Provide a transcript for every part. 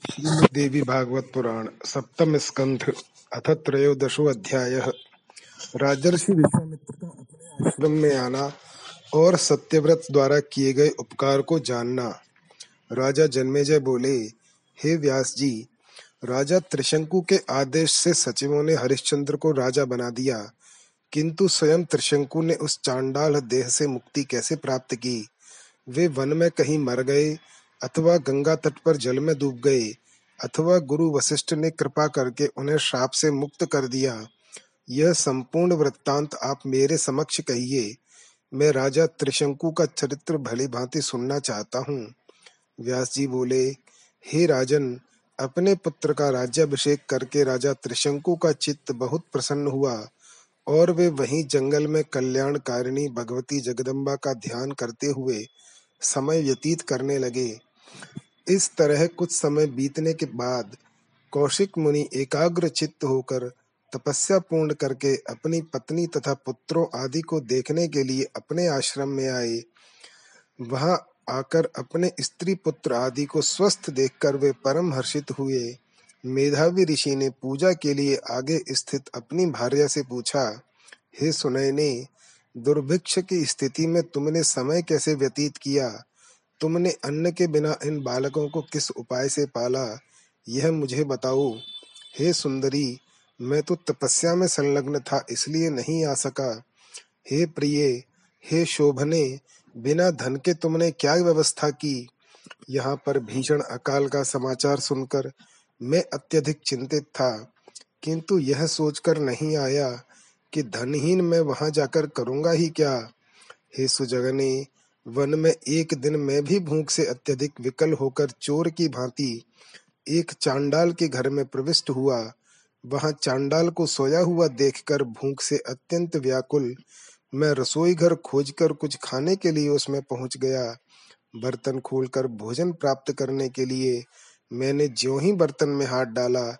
श्रीमद्देवी भागवत पुराण, सप्तम स्कंध, अथ त्रयोदशो अध्याय। राजर्षि विश्वामित्र का अपने आश्रम में आना और सत्यव्रत द्वारा किए गए उपकार को जानना। राजा जन्मेजय बोले, हे व्यास जी राजा त्रिशंकु के आदेश से सचिवों ने हरिश्चंद्र को राजा बना दिया। किंतु स्वयं त्रिशंकु ने उस चांडाल देह से मुक्ति कैसे प्राप्त की? वे वन में कहीं मर गए अथवा गंगा तट पर जल में डूब गए अथवा गुरु वशिष्ठ ने कृपा करके उन्हें श्राप से मुक्त कर दिया। यह संपूर्ण वृत्तांत आप मेरे समक्ष कहिए। मैं राजा त्रिशंकु का चरित्र भली भांति सुनना चाहता हूँ। व्यास जी बोले, हे राजन, अपने पुत्र का राज्याभिषेक करके राजा त्रिशंकु का चित्त बहुत प्रसन्न हुआ, और वे वहीं जंगल में कल्याणकारिणी भगवती जगदम्बा का ध्यान करते हुए समय व्यतीत करने लगे। इस तरह कुछ समय बीतने के बाद कौशिक मुनि एकाग्र चित्त होकर तपस्या पूर्ण करके अपनी पत्नी तथा पुत्रों आदि को देखने के लिए अपने आश्रम में आए। वहाँ आकर अपने स्त्री पुत्र आदि को स्वस्थ देखकर वे परम हर्षित हुए। मेधावी ऋषि ने पूजा के लिए आगे स्थित अपनी भार्या से पूछा, हे सुनैने दुर्भिक्ष की स्थिति में तुमने समय कैसे व्यतीत किया? तुमने अन्न के बिना इन बालकों को किस उपाय से पाला, यह मुझे बताओ। हे सुंदरी, मैं तो तपस्या में संलग्न था, इसलिए नहीं आ सका। हे प्रिय, हे शोभने, बिना धन के तुमने क्या व्यवस्था की? यहाँ पर भीषण अकाल का समाचार सुनकर मैं अत्यधिक चिंतित था, किंतु यह सोचकर नहीं आया कि धनहीन मैं वहाँ जाकर करूँगा ही क्या। हे सुजगने वन में एक दिन मैं भी भूख से अत्यधिक विकल होकर चोर की भांति एक चांडाल के घर में प्रविष्ट हुआ। वहाँ चांडाल को सोया हुआ देखकर भूख से अत्यंत व्याकुल मैं रसोई घर खोजकर कुछ खाने के लिए उसमें पहुँच गया। बर्तन खोलकर भोजन प्राप्त करने के लिए मैंने ज्यो ही बर्तन में हाथ डाला,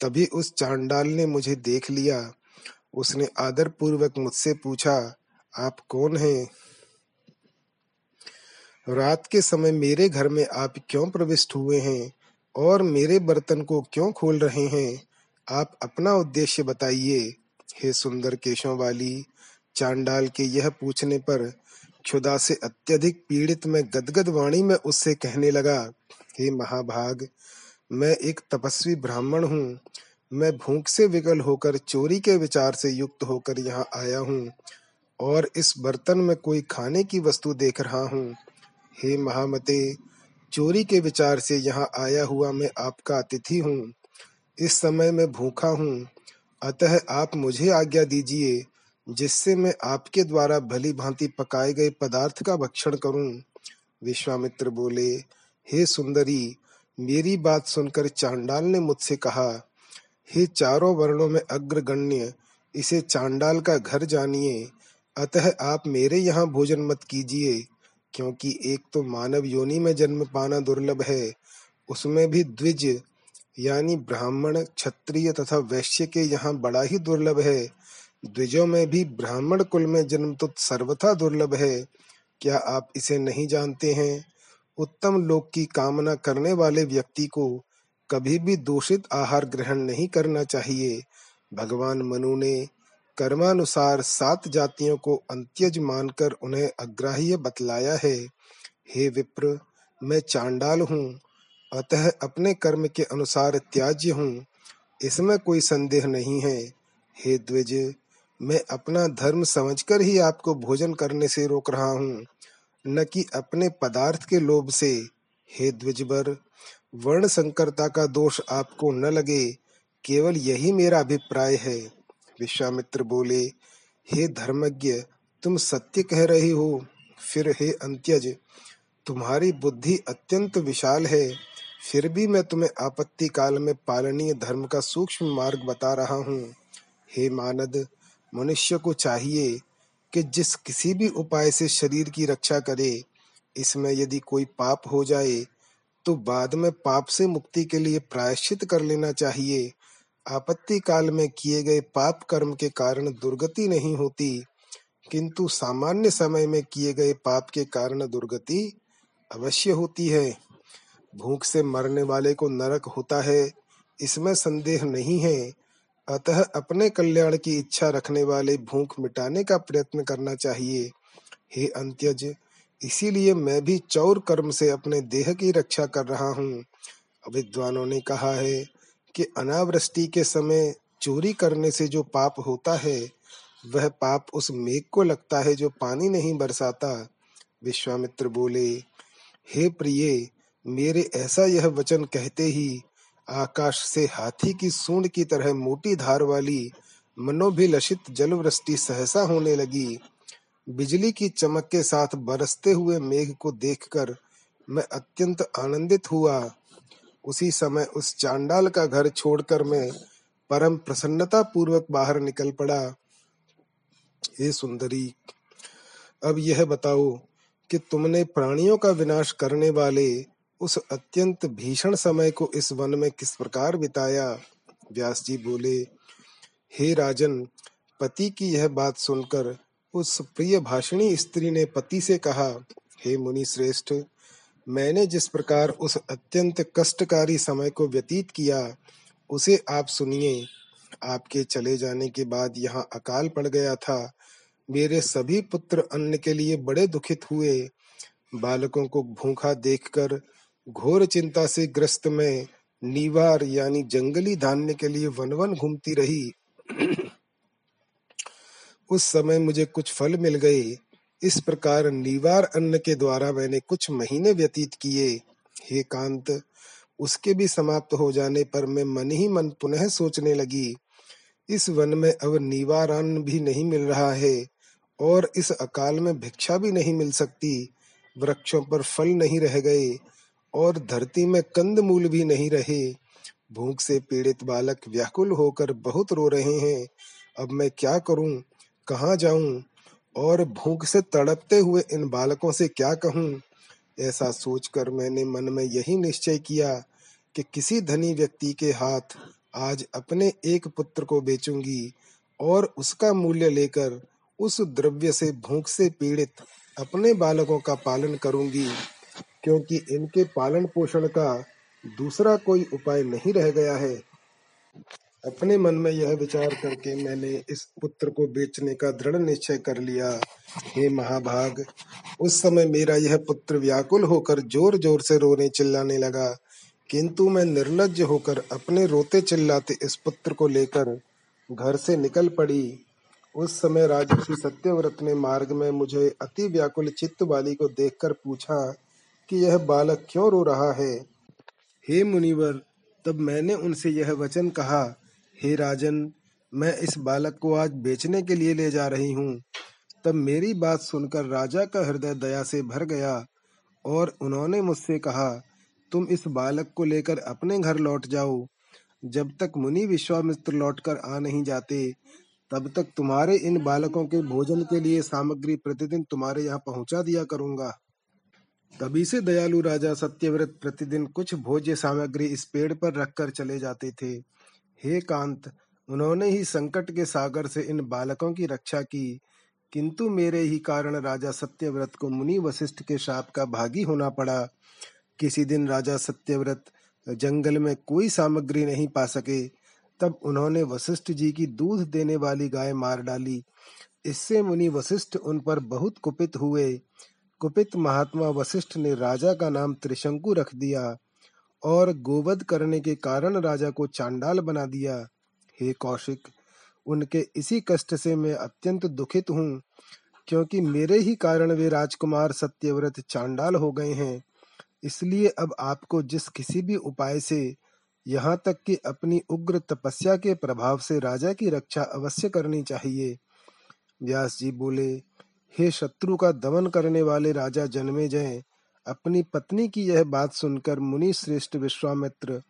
तभी उस चांडाल ने मुझे देख लिया। उसने आदर पूर्वक मुझसे पूछा, आप कौन हैं? रात के समय मेरे घर में आप क्यों प्रविष्ट हुए हैं? और मेरे बर्तन को क्यों खोल रहे हैं? आप अपना उद्देश्य बताइए। हे सुंदर केशों वाली चांडाल के यह पूछने पर क्षुदा से अत्यधिक पीड़ित में गदगद वाणी में उससे कहने लगा, हे महाभाग, मैं एक तपस्वी ब्राह्मण हूँ। मैं भूख से विकल होकर चोरी के विचार से युक्त होकर यहाँ आया हूँ और इस बर्तन में कोई खाने की वस्तु देख रहा हूँ। हे महामते, चोरी के विचार से यहाँ आया हुआ मैं आपका अतिथि हूँ। इस समय मैं भूखा हूँ। अतः आप मुझे आज्ञा दीजिए, जिससे मैं आपके द्वारा भली भांति पकाए गए पदार्थ का भक्षण करूँ। विश्वामित्र बोले, हे सुंदरी, मेरी बात सुनकर चांडाल ने मुझसे कहा, हे चारों वर्णों में अग्रगण्य, इसे चांडाल का घर जानिए। अतः आप मेरे यहाँ भोजन मत कीजिए। क्योंकि एक तो मानव योनि में जन्म पाना दुर्लभ है। उसमें भी द्विज, यानी ब्राह्मण, क्षत्रिय तथा वैश्य के यहाँ बड़ा ही दुर्लभ है। द्विजों में भी ब्राह्मण कुल में जन्म तो सर्वथा दुर्लभ है। क्या आप इसे नहीं जानते हैं? उत्तम लोक की कामना करने वाले व्यक्ति को कभी भी दूषित आहार ग्रहण नहीं करना चाहिए। भगवान मनु ने कर्मानुसार सात जातियों को अंत्यज मानकर उन्हें अग्राह्य बतलाया है, हे विप्र, मैं चांडाल हूँ, अतः अपने कर्म के अनुसार त्याज्य हूँ, इसमें कोई संदेह नहीं है। हे द्विज, मैं अपना धर्म समझकर ही आपको भोजन करने से रोक रहा हूँ, न कि अपने पदार्थ के लोभ से। हे द्विजबर, वर्ण संकरता का दोष आपको न लगे, केवल यही मेरा अभिप्राय है। विश्वामित्र बोले, हे धर्मज्ञ, तुम सत्य कह रहे हो। फिर हे अंत्यज, तुम्हारी बुद्धि अत्यंत विशाल है। फिर भी मैं तुम्हें आपत्ति काल में पालनीय धर्म का सूक्ष्म मार्ग बता रहा हूँ। हे मानद, मनुष्य को चाहिए कि जिस किसी भी उपाय से शरीर की रक्षा करे। इसमें यदि कोई पाप हो जाए तो बाद में पाप से मुक्ति के लिए प्रायश्चित कर लेना चाहिए। आपत्ति काल में किए गए पाप कर्म के कारण दुर्गति नहीं होती, किंतु सामान्य समय में किए गए पाप के कारण दुर्गति अवश्य होती है। भूख से मरने वाले को नरक होता है, इसमें संदेह नहीं है। अतः अपने कल्याण की इच्छा रखने वाले भूख मिटाने का प्रयत्न करना चाहिए। हे अंत्यज, इसीलिए मैं भी चौर कर्म से अपने देह की रक्षा कर रहा हूँ। विद्वानों ने कहा है कि अनावृष्टि के समय चोरी करने से जो पाप होता है, वह पाप उस मेघ को लगता है जो पानी नहीं बरसाता। विश्वामित्र बोले, हे प्रिय, मेरे ऐसा यह वचन कहते ही आकाश से हाथी की सूंड की तरह मोटी धार वाली मनोभिलषित जलवृष्टि सहसा होने लगी। बिजली की चमक के साथ बरसते हुए मेघ को देखकर मैं अत्यंत आनंदित हुआ। उसी समय उस चांडाल का घर छोड़कर मैं परम प्रसन्नता पूर्वक बाहर निकल पड़ा। हे सुंदरी, अब यह बताओ कि तुमने प्राणियों का विनाश करने वाले उस अत्यंत भीषण समय को इस वन में किस प्रकार बिताया? व्यास जी बोले, हे राजन, पति की यह बात सुनकर उस प्रिय भाषणी स्त्री ने पति से कहा, हे मुनि श्रेष्ठ मैंने जिस प्रकार उस अत्यंत कष्टकारी समय को व्यतीत किया, उसे आप सुनिए। आपके चले जाने के बाद यहाँ अकाल पड़ गया था। मेरे सभी पुत्र अन्न के लिए बड़े दुखित हुए। बालकों को भूखा देखकर, घोर चिंता से ग्रस्त में नीवार यानी जंगली धान्य के लिए वन वन घूमती रही। उस समय मुझे कुछ फल मिल गए। इस प्रकार निवार अन्न के द्वारा मैंने कुछ महीने व्यतीत किए। हे कांत, उसके भी समाप्त हो जाने पर मैं मन ही मन पुनः सोचने लगी, इस वन में अब नीवार अन्न भी नहीं मिल रहा है और इस अकाल में भिक्षा भी नहीं मिल सकती। वृक्षों पर फल नहीं रह गए और धरती में कंद मूल भी नहीं रहे। भूख से पीड़ित बालक व्याकुल होकर बहुत रो रहे हैं। अब मैं क्या करूँ? कहाँ जाऊँ? और भूख से तड़पते हुए इन बालकों से क्या कहूँ? ऐसा सोचकर मैंने मन में यही निश्चय किया कि किसी धनी व्यक्ति के हाथ आज अपने एक पुत्र को बेचूँगी और उसका मूल्य लेकर उस द्रव्य से भूख से पीड़ित अपने बालकों का पालन करूँगी, क्योंकि इनके पालन पोषण का दूसरा कोई उपाय नहीं रह गया है। अपने मन में यह विचार करके मैंने इस पुत्र को बेचने का दृढ़ निश्चय कर लिया। हे महाभाग, उस समय मेरा यह पुत्र व्याकुल होकर ज़ोर ज़ोर से रोने चिल्लाने लगा। किंतु मैं निर्लज होकर अपने रोते चिल्लाते इस पुत्र को लेकर घर से निकल पड़ी। उस समय राजर्षि सत्यव्रत ने मार्ग में मुझे अति व्याकुल चित्त वाली को देखकर पूछा कि यह बालक क्यों रो रहा है? हे मुनिवर, तब मैंने उनसे यह वचन कहा हे राजन, मैं इस बालक को आज बेचने के लिए ले जा रही हूँ। तब मेरी बात सुनकर राजा का हृदय दया से भर गया और उन्होंने मुझसे कहा, तुम इस बालक को लेकर अपने घर लौट जाओ। जब तक मुनि विश्वामित्र लौटकर आ नहीं जाते, तब तक तुम्हारे इन बालकों के भोजन के लिए सामग्री प्रतिदिन तुम्हारे यहाँ पहुँचा दिया करूँगा। तभी से दयालु राजा सत्यव्रत प्रतिदिन कुछ भोज्य सामग्री इस पेड़ पर रखकर चले जाते थे। हे कांत, उन्होंने ही संकट के सागर से इन बालकों की रक्षा की। किंतु मेरे ही कारण राजा सत्यव्रत को मुनि वशिष्ठ के शाप का भागी होना पड़ा। किसी दिन राजा सत्यव्रत जंगल में कोई सामग्री नहीं पा सके। तब उन्होंने वशिष्ठ जी की दूध देने वाली गाय मार डाली। इससे मुनि वशिष्ठ उन पर बहुत कुपित हुए। कुपित महात्मा वशिष्ठ ने राजा का नाम त्रिशंकु रख दिया। और गोवध करने के कारण राजा को चांडाल बना दिया। हे कौशिक, उनके इसी कष्ट से मैं अत्यंत दुखित हूँ, क्योंकि मेरे ही कारण वे राजकुमार सत्यव्रत चांडाल हो गए हैं। इसलिए अब आपको जिस किसी भी उपाय से यहाँ तक कि अपनी उग्र तपस्या के प्रभाव से राजा की रक्षा अवश्य करनी चाहिए। व्यास जी बोले, हे शत्रु का दमन करने वाले राजा जन्मे जय अपनी पत्नी की यह बात सुनकर मुनि श्रेष्ठ विश्वामित्र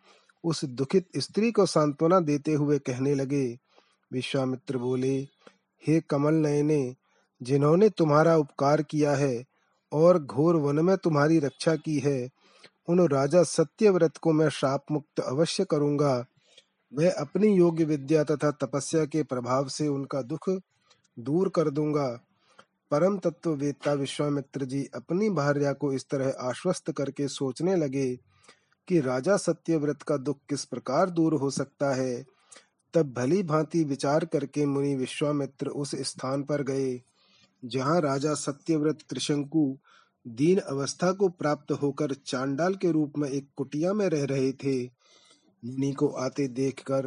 उस दुखित स्त्री को सांत्वना देते हुए कहने लगे, विश्वामित्र बोले, हे कमल नयने, जिन्होंने तुम्हारा उपकार किया है और घोर वन में तुम्हारी रक्षा की है, उन राजा सत्यव्रत को मैं शाप मुक्त अवश्य करूँगा। वह अपनी योग्य विद्या तथा तपस्या के प्रभाव से उनका दुख दूर कर दूँगा। परम तत्व वेत्ता विश्वामित्र जी अपनी भार्या को इस तरह आश्वस्त करके सोचने लगे कि राजा सत्यव्रत का दुख किस प्रकार दूर हो सकता है, तब भली भांति विचार करके मुनि विश्वामित्र उस स्थान पर गए, जहाँ राजा सत्यव्रत त्रिशंकु दीन अवस्था को प्राप्त होकर चांडाल के रूप में एक कुटिया में रह रहे थे। मुनि को आते देखकर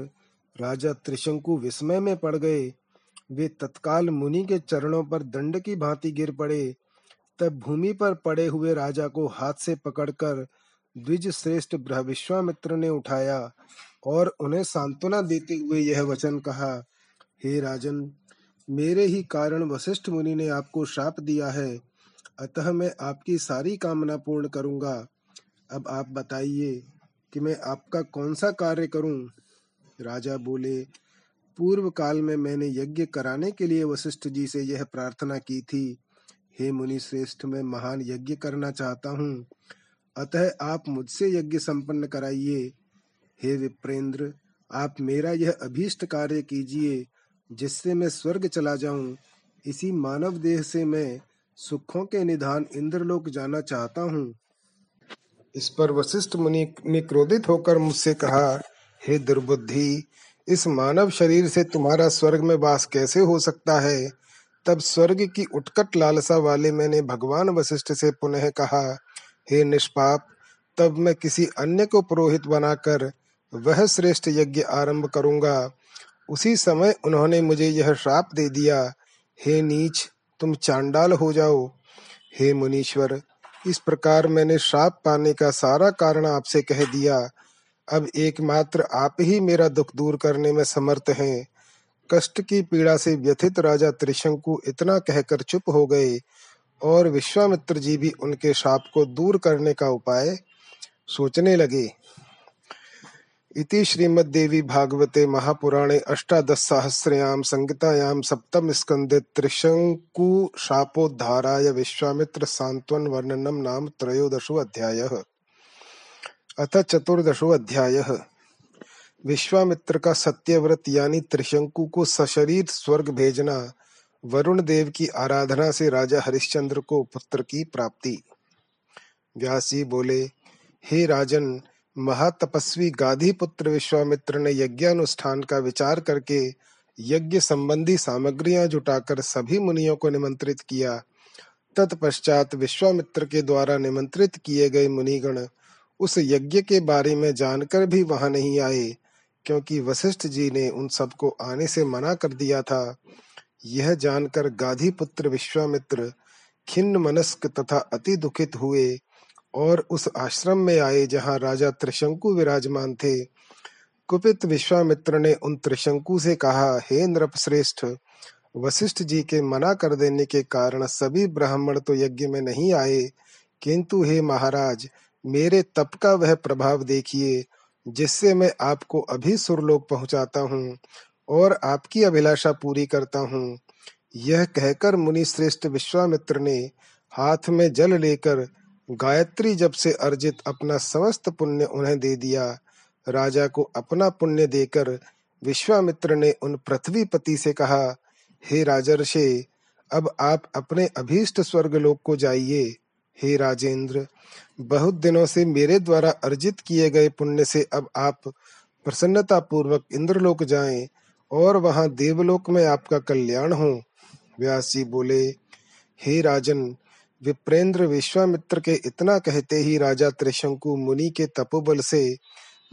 राजा त्रिशंकु विस्मय में पड़ गए वे तत्काल मुनि के चरणों पर दंड की भांति गिर पड़े। तब भूमि पर पड़े हुए राजा को हाथ से पकड़कर द्विज श्रेष्ठ विश्वामित्र ने उठाया और उन्हें सांत्वना देते हुए यह वचन कहा, हे राजन, मेरे ही कारण वशिष्ठ मुनि ने आपको श्राप दिया है। अतः मैं आपकी सारी कामना पूर्ण करूँगा। अब आप बताइए कि मैं आपका कौन सा कार्य करूँ? राजा बोले पूर्व काल में मैंने यज्ञ कराने के लिए वशिष्ठ जी से यह प्रार्थना की थी, हे मुनि श्रेष्ठ मैं महान यज्ञ करना चाहता हूँ। अतः आप मुझसे यज्ञ संपन्न कराइए। हे विप्रेंद्र, आप मेरा यह अभीष्ट कार्य कीजिए, जिससे मैं स्वर्ग चला जाऊँ। इसी मानव देह से मैं सुखों के निधान इंद्रलोक जाना चाहता हूँ। इस पर वशिष्ठ मुनि ने क्रोधित होकर मुझसे कहा, हे दुर्बुद्धि इस मानव शरीर से तुम्हारा स्वर्ग में वास कैसे हो सकता है? तब स्वर्ग की उटकट लालसा वाले मैंने भगवान वशिष्ठ से पुनः कहा, हे निष्पाप, तब मैं किसी अन्य को पुरोहित बनाकर वह श्रेष्ठ यज्ञ आरंभ करूँगा। उसी समय उन्होंने मुझे यह श्राप दे दिया, हे नीच, तुम चांडाल हो जाओ। हे मुनीश्वर, इस प्रकार मैंने श्राप पाने का सारा कारण आपसे कह दिया। अब एकमात्र आप ही मेरा दुख दूर करने में समर्थ हैं। कष्ट की पीड़ा से व्यथित राजा त्रिशंकु इतना कहकर चुप हो गए और विश्वामित्र जी भी उनके शाप को दूर करने का उपाय सोचने लगे। इति श्रीमद्देवी भागवते महापुराणे अष्टादशसहस्रयां संहितायां सप्तम स्कंदे त्रिशंकु शापोद्धाराय विश्वामित्र सांत्वन वर्णनम नाम त्रयोदशो अध्यायः। अथ चतुर्दशो अध्यायः विश्वामित्र का सत्यव्रत यानी त्रिशंकु को सशरीर स्वर्ग भेजना, वरुण देव की आराधना से राजा हरिश्चंद्र को पुत्र की प्राप्ति। व्यास जी बोले, हे राजन, महातपस्वी गाधी पुत्र विश्वामित्र ने यज्ञानुष्ठान का विचार करके यज्ञ संबंधी सामग्रियाँ जुटाकर सभी मुनियों को निमंत्रित किया। तत्पश्चात विश्वामित्र के द्वारा निमंत्रित किए गए मुनिगण उस यज्ञ के बारे में जानकर भी वहाँ नहीं आए, क्योंकि वशिष्ठ जी ने उन सबको आने से मना कर दिया था। यह जानकर गाधी पुत्र विश्वामित्र खिन्न मनस्क तथा अति दुखित हुए और उस आश्रम में आए जहाँ राजा त्रिशंकु विराजमान थे। कुपित विश्वामित्र ने उन त्रिशंकु से कहा, हे नृप श्रेष्ठ वशिष्ठ जी के मना कर देने के कारण सभी ब्राह्मण तो यज्ञ में नहीं आए, किंतु हे महाराज मेरे तप का वह प्रभाव देखिए, जिससे मैं आपको अभी सुरलोक पहुंचाता हूँ और आपकी अभिलाषा पूरी करता हूँ। यह कहकर मुनि श्रेष्ठ विश्वामित्र ने हाथ में जल लेकर गायत्री जब से अर्जित अपना समस्त पुण्य उन्हें दे दिया। राजा को अपना पुण्य देकर विश्वामित्र ने उन पृथ्वीपति से कहा, हे राजर्षे, अब आप अपने अभीष्ट स्वर्ग लोक को जाइए। हे राजेंद्र, बहुत दिनों से मेरे द्वारा अर्जित किए गए पुण्य से अब आप प्रसन्नता पूर्वक इंद्रलोक जाएँ और वहाँ देवलोक में आपका कल्याण हो। व्यास जी बोले, हे राजन, विप्रेंद्र विश्वामित्र के इतना कहते ही राजा त्रिशंकु मुनि के तपोबल से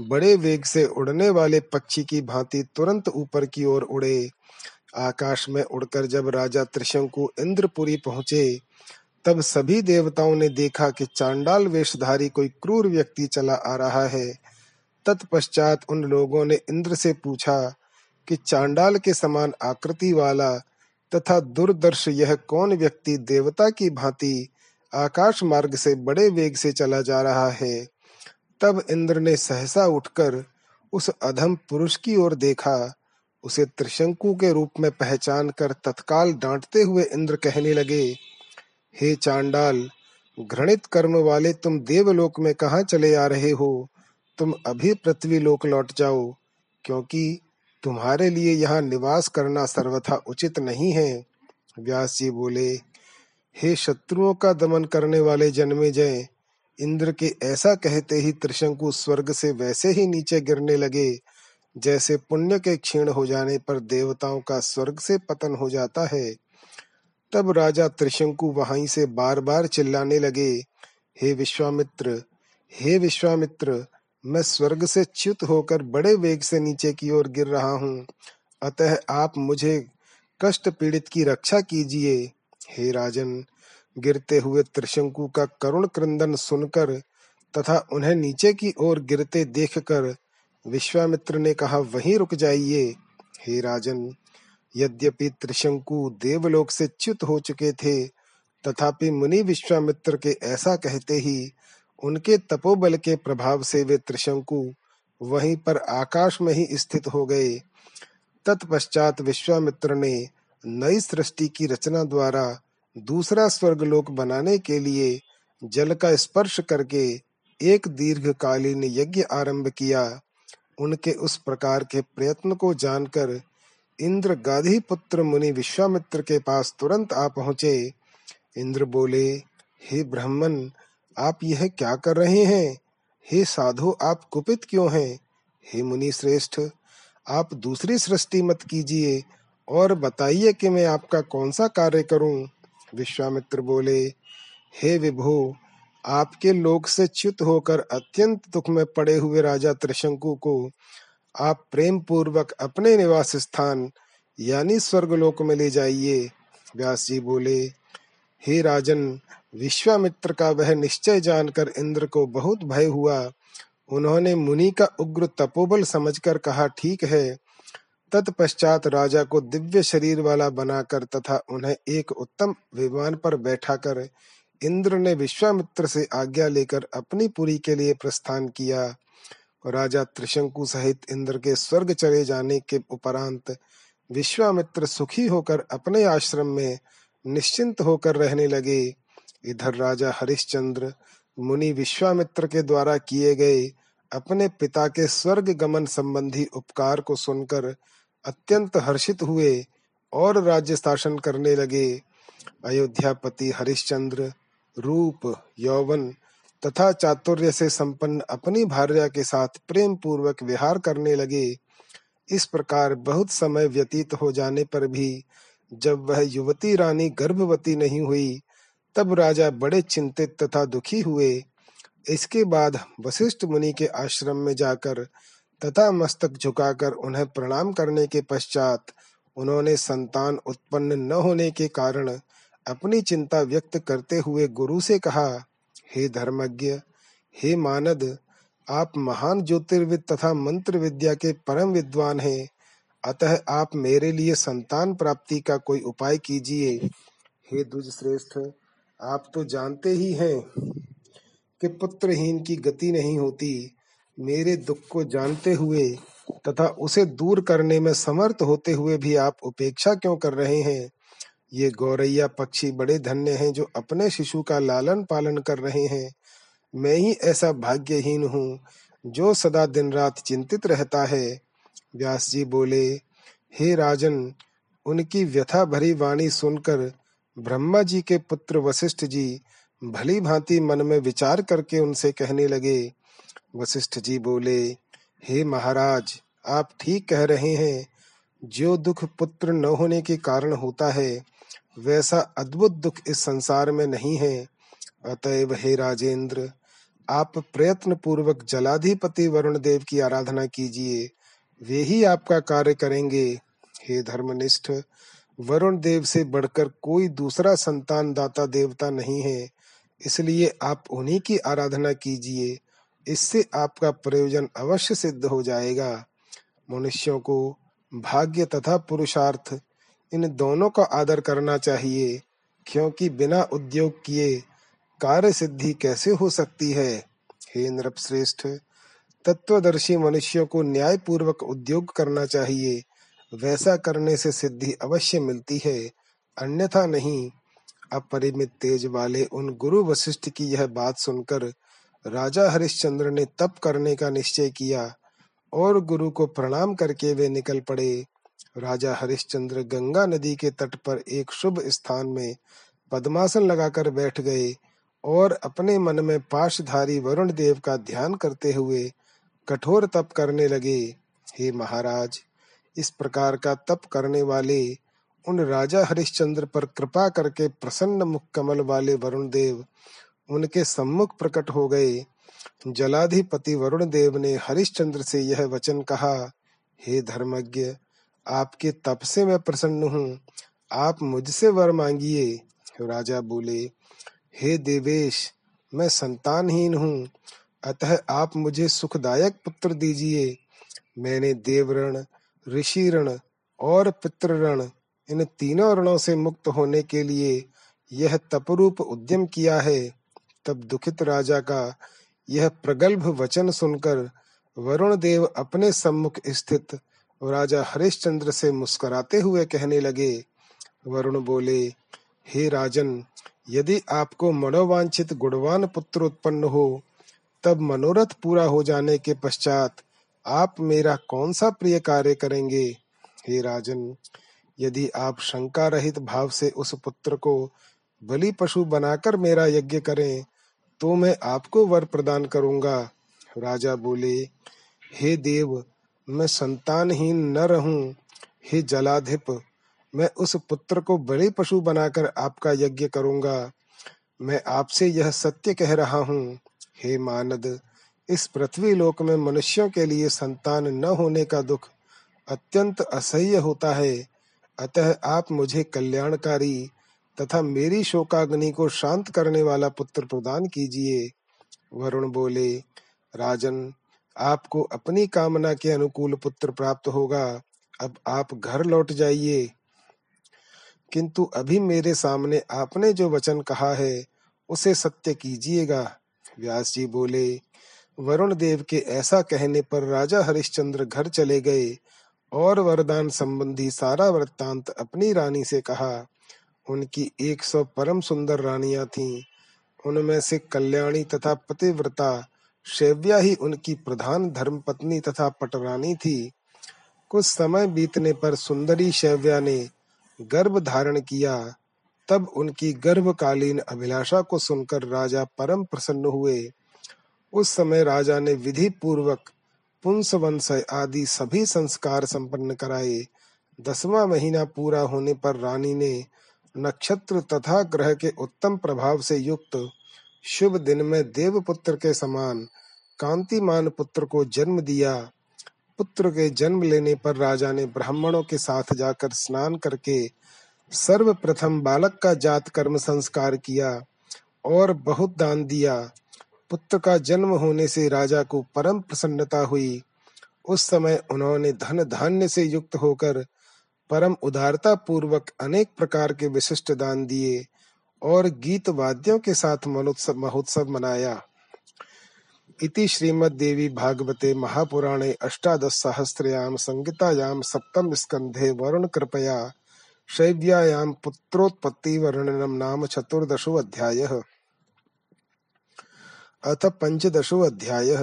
बड़े वेग से उड़ने वाले पक्षी की भांति तुरंत ऊपर की ओर उड़े। आकाश में उड़कर जब राजा त्रिशंकु इंद्रपुरी पहुँचे तब सभी देवताओं ने देखा कि चांडाल वेशधारी कोई क्रूर व्यक्ति चला आ रहा है। तत्पश्चात उन लोगों ने इंद्र से पूछा कि चांडाल के समान आकृति वाला तथा दुर्दर्श यह कौन व्यक्ति देवता की भांति आकाश मार्ग से बड़े वेग से चला जा रहा है? तब इंद्र ने सहसा उठकर उस अधम पुरुष की ओर देखा। उसे त्रिशंकु के रूप में पहचान कर तत्काल डांटते हुए इंद्र कहने लगे हे चांडाल, घृणित कर्म वाले तुम देवलोक में कहा चले आ रहे हो? तुम अभी पृथ्वी लोक लौट जाओ, क्योंकि तुम्हारे लिए यहाँ निवास करना सर्वथा उचित नहीं है। व्यास जी बोले, हे शत्रुओं का दमन करने वाले जन्मे जय, इंद्र के ऐसा कहते ही त्रिशंकु स्वर्ग से वैसे ही नीचे गिरने लगे, जैसे पुण्य के क्षीण हो जाने पर देवताओं का स्वर्ग से पतन हो जाता है। तब राजा त्रिशंकु वहीं से बार बार चिल्लाने लगे, हे विश्वामित्र हे विश्वामित्र, मैं स्वर्ग से च्युत होकर बड़े वेग से नीचे की ओर गिर रहा हूँ। अतः आप मुझे कष्ट पीड़ित की रक्षा कीजिए। हे राजन, गिरते हुए त्रिशंकु का करुण क्रंदन सुनकर तथा उन्हें नीचे की ओर गिरते देखकर विश्वामित्र ने कहा, वहीं रुक जाइए। हे राजन यद्यपि त्रिशंकु देवलोक से च्युत हो चुके थे, तथापि मुनि विश्वामित्र के ऐसा कहते ही उनके तपोबल के प्रभाव से वे त्रिशंकु वहीं पर आकाश में ही स्थित हो गए। तत्पश्चात विश्वामित्र ने नई सृष्टि की रचना द्वारा दूसरा स्वर्गलोक बनाने के लिए जल का स्पर्श करके एक दीर्घकालीन यज्ञ आरंभ किया। उनके उस प्रकार के प्रयत्न को जानकर इंद्र गाधी पुत्र मुनि विश्वामित्र के पास तुरंत आ पहुँचे। इंद्र बोले, हे ब्राह्मण, आप यह क्या कर रहे हैं? हे साधु, आप कुपित क्यों हैं? हे मुनि श्रेष्ठ, आप दूसरी सृष्टि मत कीजिए और बताइए कि मैं आपका कौन सा कार्य करूँ? विश्वामित्र बोले, हे विभो, आपके लोक से च्युत होकर अत्यंत दुख में पड़े हुए राजा त्रिशंकु को आप प्रेम पूर्वक अपने निवास स्थान, यानी स्वर्गलोक में ले जाइए। व्यास जी बोले, हे राजन, विश्वामित्र का वह निश्चय जानकर इंद्र को बहुत भय हुआ। उन्होंने मुनि का उग्र तपोबल समझकर कहा, ठीक है। तत्पश्चात राजा को दिव्य शरीर वाला बनाकर तथा उन्हें एक उत्तम विमान पर बैठाकर इंद्र ने विश्वामित्र से आज्ञा लेकर अपनी पुरी के लिए प्रस्थान किया। राजा त्रिशंकु सहित इंद्र के स्वर्ग चले जाने के उपरांत विश्वामित्र सुखी होकर अपने आश्रम में निश्चिंत होकर रहने लगे। इधर राजा हरिश्चंद्र मुनि विश्वामित्र के द्वारा किए गए अपने पिता के स्वर्ग गमन संबंधी उपकार को सुनकर अत्यंत हर्षित हुए और राज्य शासन करने लगे। अयोध्यापति हरिश्चंद्र रूप यौवन तथा चातुर्य से संपन्न अपनी भार्या के साथ प्रेम पूर्वक विहार करने लगे। इस प्रकार बहुत समय व्यतीत हो जाने पर भी जब वह युवती रानी गर्भवती नहीं हुई, तब राजा बड़े चिंतित तथा दुखी हुए। इसके बाद वशिष्ठ मुनि के आश्रम में जाकर तथा मस्तक झुकाकर उन्हें प्रणाम करने के पश्चात उन्होंने संतान उत्पन्न न होने के कारण अपनी चिंता व्यक्त करते हुए गुरु से कहा हे धर्मज्ञ, हे मानद, आप महान ज्योतिर्विद तथा मंत्र विद्या के परम विद्वान हैं। अतः आप मेरे लिए संतान प्राप्ति का कोई उपाय कीजिए। हे दुज श्रेष्ठ आप तो जानते ही हैं कि पुत्रहीन की गति नहीं होती। मेरे दुख को जानते हुए तथा उसे दूर करने में समर्थ होते हुए भी आप उपेक्षा क्यों कर रहे हैं? ये गौरैया पक्षी बड़े धन्य हैं जो अपने शिशु का लालन पालन कर रहे हैं। मैं ही ऐसा भाग्यहीन हूँ, जो सदा दिन रात चिंतित रहता है। व्यास जी बोले, हे राजन, उनकी व्यथा भरी वाणी सुनकर ब्रह्मा जी के पुत्र वशिष्ठ जी भली भांति मन में विचार करके उनसे कहने लगे। वशिष्ठ जी बोले, हे महाराज, आप ठीक कह रहे हैं। जो दुख पुत्र न होने के कारण होता है वैसा अद्भुत दुख इस संसार में नहीं है। अतएव हे राजेंद्र, आप प्रयत्न पूर्वक जलाधिपति वरुण देव की आराधना कीजिए। वे ही आपका कार्य करेंगे। हे धर्मनिष्ठ वरुण देव से बढ़कर कोई दूसरा संतान दाता देवता नहीं है। इसलिए आप उन्हीं की आराधना कीजिए। इससे आपका प्रयोजन अवश्य सिद्ध हो जाएगा। मनुष्यों को भाग्य तथा पुरुषार्थ इन दोनों का आदर करना चाहिए, क्योंकि बिना उद्योग किए कार्य सिद्धि कैसे हो सकती है? हे नृप श्रेष्ठ तत्वदर्शी मनुष्यों को न्याय पूर्वक उद्योग करना चाहिए। वैसा करने से सिद्धि अवश्य मिलती है। अन्यथा नहीं, अपरिमित तेज वाले उन गुरु वशिष्ठ की यह बात सुनकर राजा हरिश्चंद्र ने तप करने का निश्चय किया और गुरु को प्रणाम करके वे निकल पड़े। राजा हरिश्चंद्र गंगा नदी के तट पर एक शुभ स्थान में पद्मासन लगाकर बैठ गए और अपने मन में पाशधारी वरुण देव का ध्यान करते हुए कठोर तप करने लगे। हे महाराज, इस प्रकार का तप करने वाले उन राजा हरिश्चंद्र पर कृपा करके प्रसन्न मुख कमल वाले वरुण देव उनके सम्मुख प्रकट हो गए। जलाधिपति वरुण देव ने हरिश्चंद्र से यह वचन कहा, हे धर्मज्ञ आपके तप से मैं प्रसन्न हूँ। आप मुझसे वर मांगिए। राजा बोले, हे देवेश, मैं संतानहीन हूँ। अतः आप मुझे सुखदायक पुत्र दीजिए। मैंने देवरण ऋषि ऋण और पितृण इन तीनों ऋणों से मुक्त होने के लिए यह तपरूप उद्यम किया है। तब दुखित राजा का यह प्रगल्भ वचन सुनकर वरुण देव अपने सम्मुख स्थित राजा हरिश्चंद्र से मुस्कुराते हुए कहने लगे, वरुण बोले, हे राजन, यदि आपको मनोवांछित गुणवान पुत्र उत्पन्न हो, तब मनोरथ पूरा हो जाने के पश्चात आप मेरा कौन सा प्रिय कार्य करेंगे? हे राजन, यदि आप शंका रहित भाव से उस पुत्र को बलि पशु बनाकर मेरा यज्ञ करें तो मैं आपको वर प्रदान करूँगा। राजा बोले, हे देव मैं संतानहीन न रहूँ, हे जलाधिप, मैं उस पुत्र को बड़े पशु बनाकर आपका यज्ञ करूँगा। मैं आपसे यह सत्य कह रहा हूँ, हे मानद, इस पृथ्वी लोक में मनुष्यों के लिए संतान न होने का दुख अत्यंत असह्य होता है। अतः आप मुझे कल्याणकारी तथा मेरी शोकाग्नि को शांत करने वाला पुत्र प्रदान कीजिए। वरुण बोले, राजन आपको अपनी कामना के अनुकूल पुत्र प्राप्त होगा। अब आप घर लौट जाइए। किंतु अभी मेरे सामने आपने जो वचन कहा है, उसे सत्य कीजिएगा। व्यास जी बोले, वरुण देव के ऐसा कहने पर राजा हरिश्चंद्र घर चले गए और वरदान संबंधी सारा वृत्तांत अपनी रानी से कहा। उनकी एक सौ परम सुंदर रानियाँ थीं। उनमें से कल्याणी तथा पतिव्रता शैव्या ही उनकी प्रधान धर्म पत्नी तथा पटरानी थी। कुछ समय बीतने पर सुंदरी शैव्या ने गर्भ धारण किया। तब उनकी गर्भकालीन अभिलाषा को सुनकर राजा परम प्रसन्न हुए। उस समय राजा ने विधि पूर्वक पुंसवंश आदि सभी संस्कार संपन्न कराए। दसवां महीना पूरा होने पर रानी ने नक्षत्र तथा ग्रह के उत्तम प्रभाव से युक्त शुभ दिन में देवपुत्र के समान कांतिमान पुत्र को जन्म दिया। पुत्र के जन्म लेने पर राजा ने ब्राह्मणों के साथ जाकर स्नान करके सर्वप्रथम बालक का जात कर्म संस्कार किया और बहुत दान दिया। पुत्र का जन्म होने से राजा को परम प्रसन्नता हुई। उस समय उन्होंने धन धान्य से युक्त होकर परम उदारता पूर्वक अनेक प्रकार के विशिष्ट दान दिए। और गीत वाद्यों के साथ मनोत्सव महोत्सव मनाया। इति श्रीमद्देवी भागवते महापुराणे अष्टादश सहस्रयाम संहितायाम सप्तम स्कंधे वरुण कृपया शैव्यायां पुत्रोत्पत्ति वर्णनम नाम चतुर्दशो अध्याय। अथ पंचदशो अध्याय।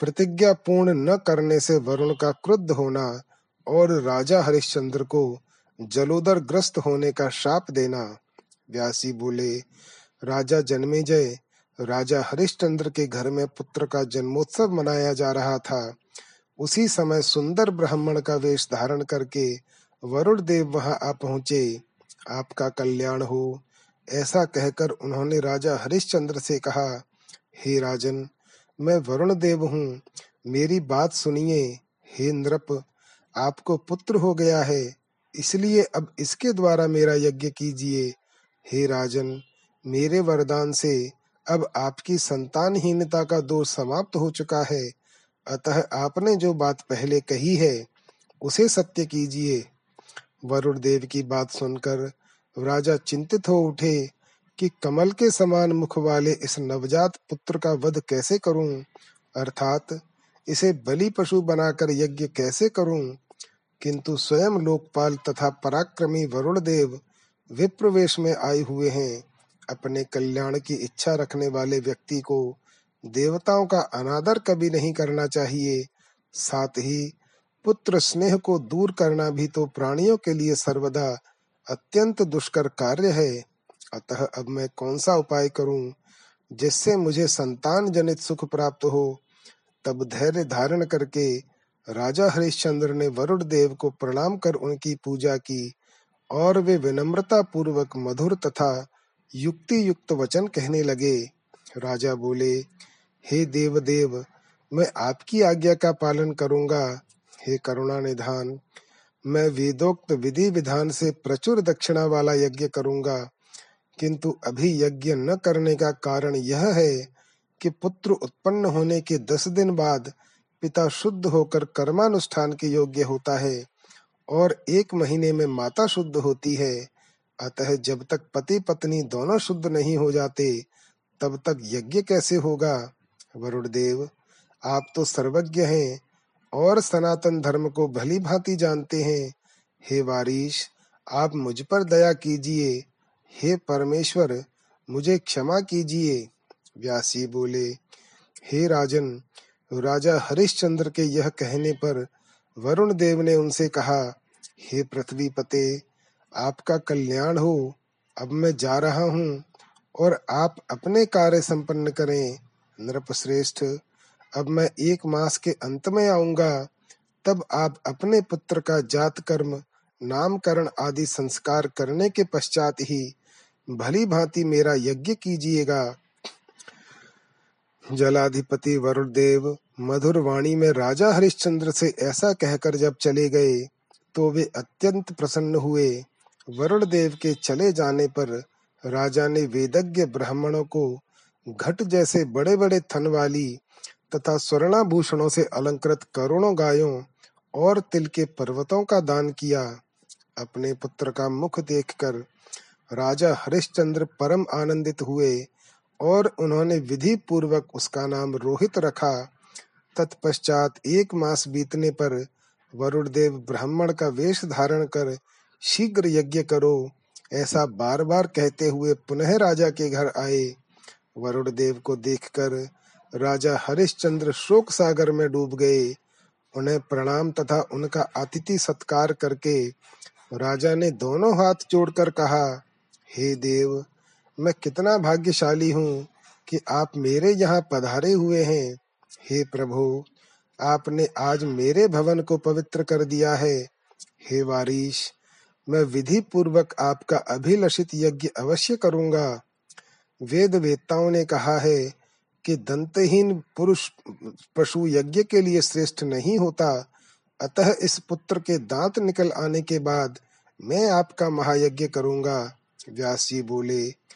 प्रतिज्ञा पूर्ण न करने से वरुण का क्रुद्ध होना और राजा हरिश्चंद्र को जलोदर ग्रस्त होने का शाप देना। व्यासी बोले, राजा जन्मे जय। राजा हरिश्चंद्र के घर में पुत्र का जन्मोत्सव मनाया जा रहा था। उसी समय सुंदर ब्राह्मण का वेश धारण करके वरुण देव वहाँ आ पहुँचे। आपका कल्याण हो। ऐसा कहकर उन्होंने राजा हरिश्चंद्र से कहा, हे राजन, मैं वरुण देव हूँ। मेरी बात सुनिए। हे नृप, आपको पुत्र हो गया है। इसलिए अब इसके द्वारा मेरा यज्ञ कीजिए। हे राजन, मेरे वरदान से अब आपकी संतानहीनता का दोष समाप्त हो चुका है। अतः आपने जो बात पहले कही है, उसे सत्य कीजिए। वरुण देव की बात सुनकर राजा चिंतित हो उठे कि कमल के समान मुख वाले इस नवजात पुत्र का वध कैसे करूँ, अर्थात इसे बलि पशु बनाकर यज्ञ कैसे करूँ। किंतु स्वयं लोकपाल तथा पराक्रमी वरुण देव विप्रवेश में आए हुए हैं। अपने कल्याण की इच्छा रखने वाले व्यक्ति को देवताओं का अनादर कभी नहीं करना चाहिए। साथ ही पुत्र स्नेह को दूर करना भी तो प्राणियों के लिए सर्वदा अत्यंत दुष्कर कार्य है। अतः अब मैं कौन सा उपाय करूँ जिससे मुझे संतान जनित सुख प्राप्त हो? तब धैर्य धारण करके राजा हरिश्चंद्र ने वरुण देव को प्रणाम कर उनकी पूजा की। और वे विनम्रता पूर्वक मधुर तथा युक्ति युक्त वचन कहने लगे। राजा बोले, हे देव देव मैं आपकी आज्ञा का पालन करूँगा। हे करुणा निधान मैं वेदोक्त विधि विधान से प्रचुर दक्षिणा वाला यज्ञ करूँगा। किंतु अभी यज्ञ न करने का कारण यह है कि पुत्र उत्पन्न होने के दस दिन बाद पिता शुद्ध होकर कर्मानुष्ठान के योग्य होता है। और एक महीने में माता शुद्ध होती है। अतः जब तक पति पत्नी दोनों शुद्ध नहीं हो जाते, तब तक यज्ञ कैसे होगा? वरुण देव आप तो सर्वज्ञ हैं और सनातन धर्म को भली भांति जानते हैं। हे वारिश, आप मुझ पर दया कीजिए। हे परमेश्वर, मुझे क्षमा कीजिए। व्यासी बोले, हे राजन, राजा हरिश्चंद्र के यह कहने पर वरुण देव ने उनसे कहा, हे पृथ्वी पते आपका कल्याण हो, अब मैं जा रहा हूँ और आप अपने कार्य संपन्न करें। नृप श्रेष्ठ अब मैं एक मास के अंत में आऊँगा, तब आप अपने पुत्र का जात कर्म नामकरण आदि संस्कार करने के पश्चात ही भली भांति मेरा यज्ञ कीजिएगा। जलाधिपति वरुण देव मधुर वाणी में राजा हरिश्चंद्र से ऐसा कहकर जब चले गए तो वे अत्यंत प्रसन्न हुए। वरुण देव के चले जाने पर राजा ने वेदज्ञ ब्राह्मणों को घट जैसे बड़े बड़े थन वाली तथा स्वर्णाभूषणों से अलंकृत करोड़ों गायों और तिल के पर्वतों का दान किया। अपने पुत्र का मुख देखकर राजा हरिश्चंद्र परम आनंदित हुए और उन्होंने विधि पूर्वक उसका नाम रोहित रखा। तत्पश्चात एक मास बीतने पर वरुण देव ब्राह्मण का वेश धारण कर शीघ्र यज्ञ करो, ऐसा बार बार कहते हुए पुनः राजा के घर आए। वरुण देव को देखकर राजा हरिश्चंद्र शोक सागर में डूब गए। उन्हें प्रणाम तथा उनका अतिथि सत्कार करके राजा ने दोनों हाथ जोड़कर कहा, हे देव मैं कितना भाग्यशाली हूँ कि आप मेरे यहाँ पधारे हुए हैं। हे प्रभु, आपने आज मेरे भवन को पवित्र कर दिया है। हे वारिश मैं विधि पूर्वक आपका अभिलषित यज्ञ अवश्य करूँगा। वेद वेताओं ने कहा है कि दंतहीन पुरुष पशु यज्ञ के लिए श्रेष्ठ नहीं होता। अतः इस पुत्र के दांत निकल आने के बाद मैं आपका महायज्ञ करूँगा। व्यास जी बोले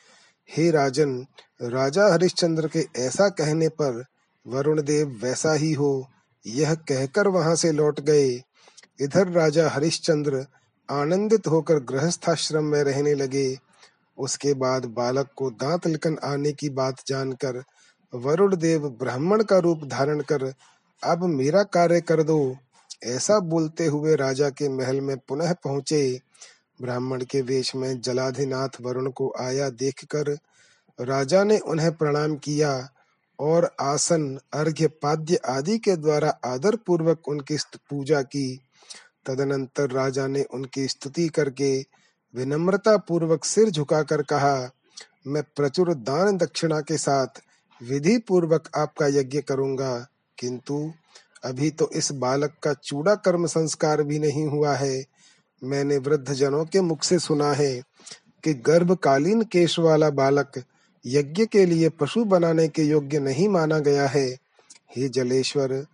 हे राजन, राजा हरिश्चंद्र के ऐसा कहने पर वरुण देव वैसा ही हो। यह कहकर वहाँ से लौट गए। इधर राजा हरिश्चंद्र आनंदित होकर गृहस्थाश्रम में रहने लगे। उसके बाद बालक को दांत लिकन आने की बात जानकर वरुण देव ब्राह्मण का रूप धारण कर, अब मेरा कार्य कर दो। ऐसा बोलते हुए राजा के महल में पुनः पहुँचे। ब्राह्मण के वेश में जलाधिनाथ वरुण को आया देखकर राजा ने उन्हें प्रणाम किया और आसन, अर्घ्य, पाद्य आदि के द्वारा आदर पूर्वक उनकी पूजा की। तदनंतर राजा ने उनकी स्तुति करके विनम्रता पूर्वक सिर झुकाकर कहा, मैं प्रचुर दान दक्षिणा के साथ विधि पूर्वक आपका यज्ञ करूँगा, किंतु अभी तो इस बालक का चूड़ा कर्म संस्कार भी नहीं हुआ है। मैंने वृद्ध जनों के मुख से सुना है कि गर्भकालीन केश वाला बालक यज्ञ के लिए पशु बनाने के योग्य नहीं माना गया है। हे जलेश्वर,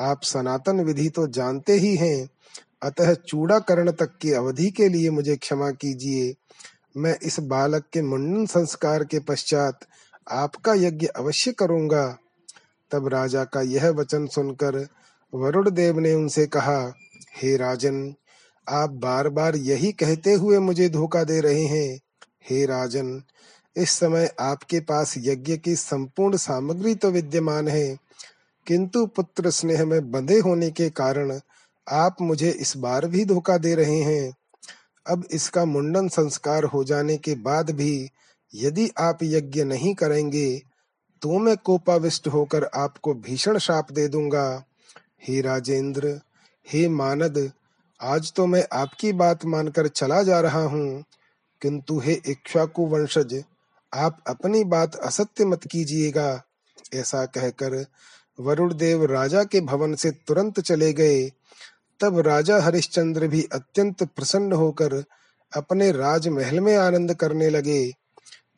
आप सनातन विधि तो जानते ही हैं। अतः चूड़ाकरण तक की अवधि के लिए मुझे क्षमा कीजिए। मैं इस बालक के मुंडन संस्कार के पश्चात आपका यज्ञ अवश्य करूँगा। तब राजा का यह वचन सुनकर वरुण देव ने उनसे कहा, हे राजन आप बार बार यही कहते हुए मुझे धोखा दे रहे हैं। हे राजन, इस समय आपके पास यज्ञ की संपूर्ण सामग्री तो विद्यमान है, किंतु पुत्र स्नेह में बंधे होने के कारण आप मुझे इस बार भी धोखा दे रहे हैं। अब इसका मुंडन संस्कार हो जाने के बाद भी यदि आप यज्ञ नहीं करेंगे तो मैं कोपाविष्ट होकर आपको भीषण शाप दे दूँगा। हे राजेंद्र, हे मानद आज तो मैं आपकी बात मानकर चला जा रहा हूँ। किंतु हे इक्ष्वाकु वंशज, आप अपनी बात असत्य मत कीजिएगा, ऐसा कहकर वरुण देव राजा के भवन से तुरंत चले गए। तब राजा हरिश्चंद्र भी अत्यंत प्रसन्न होकर अपने राजमहल में आनंद करने लगे।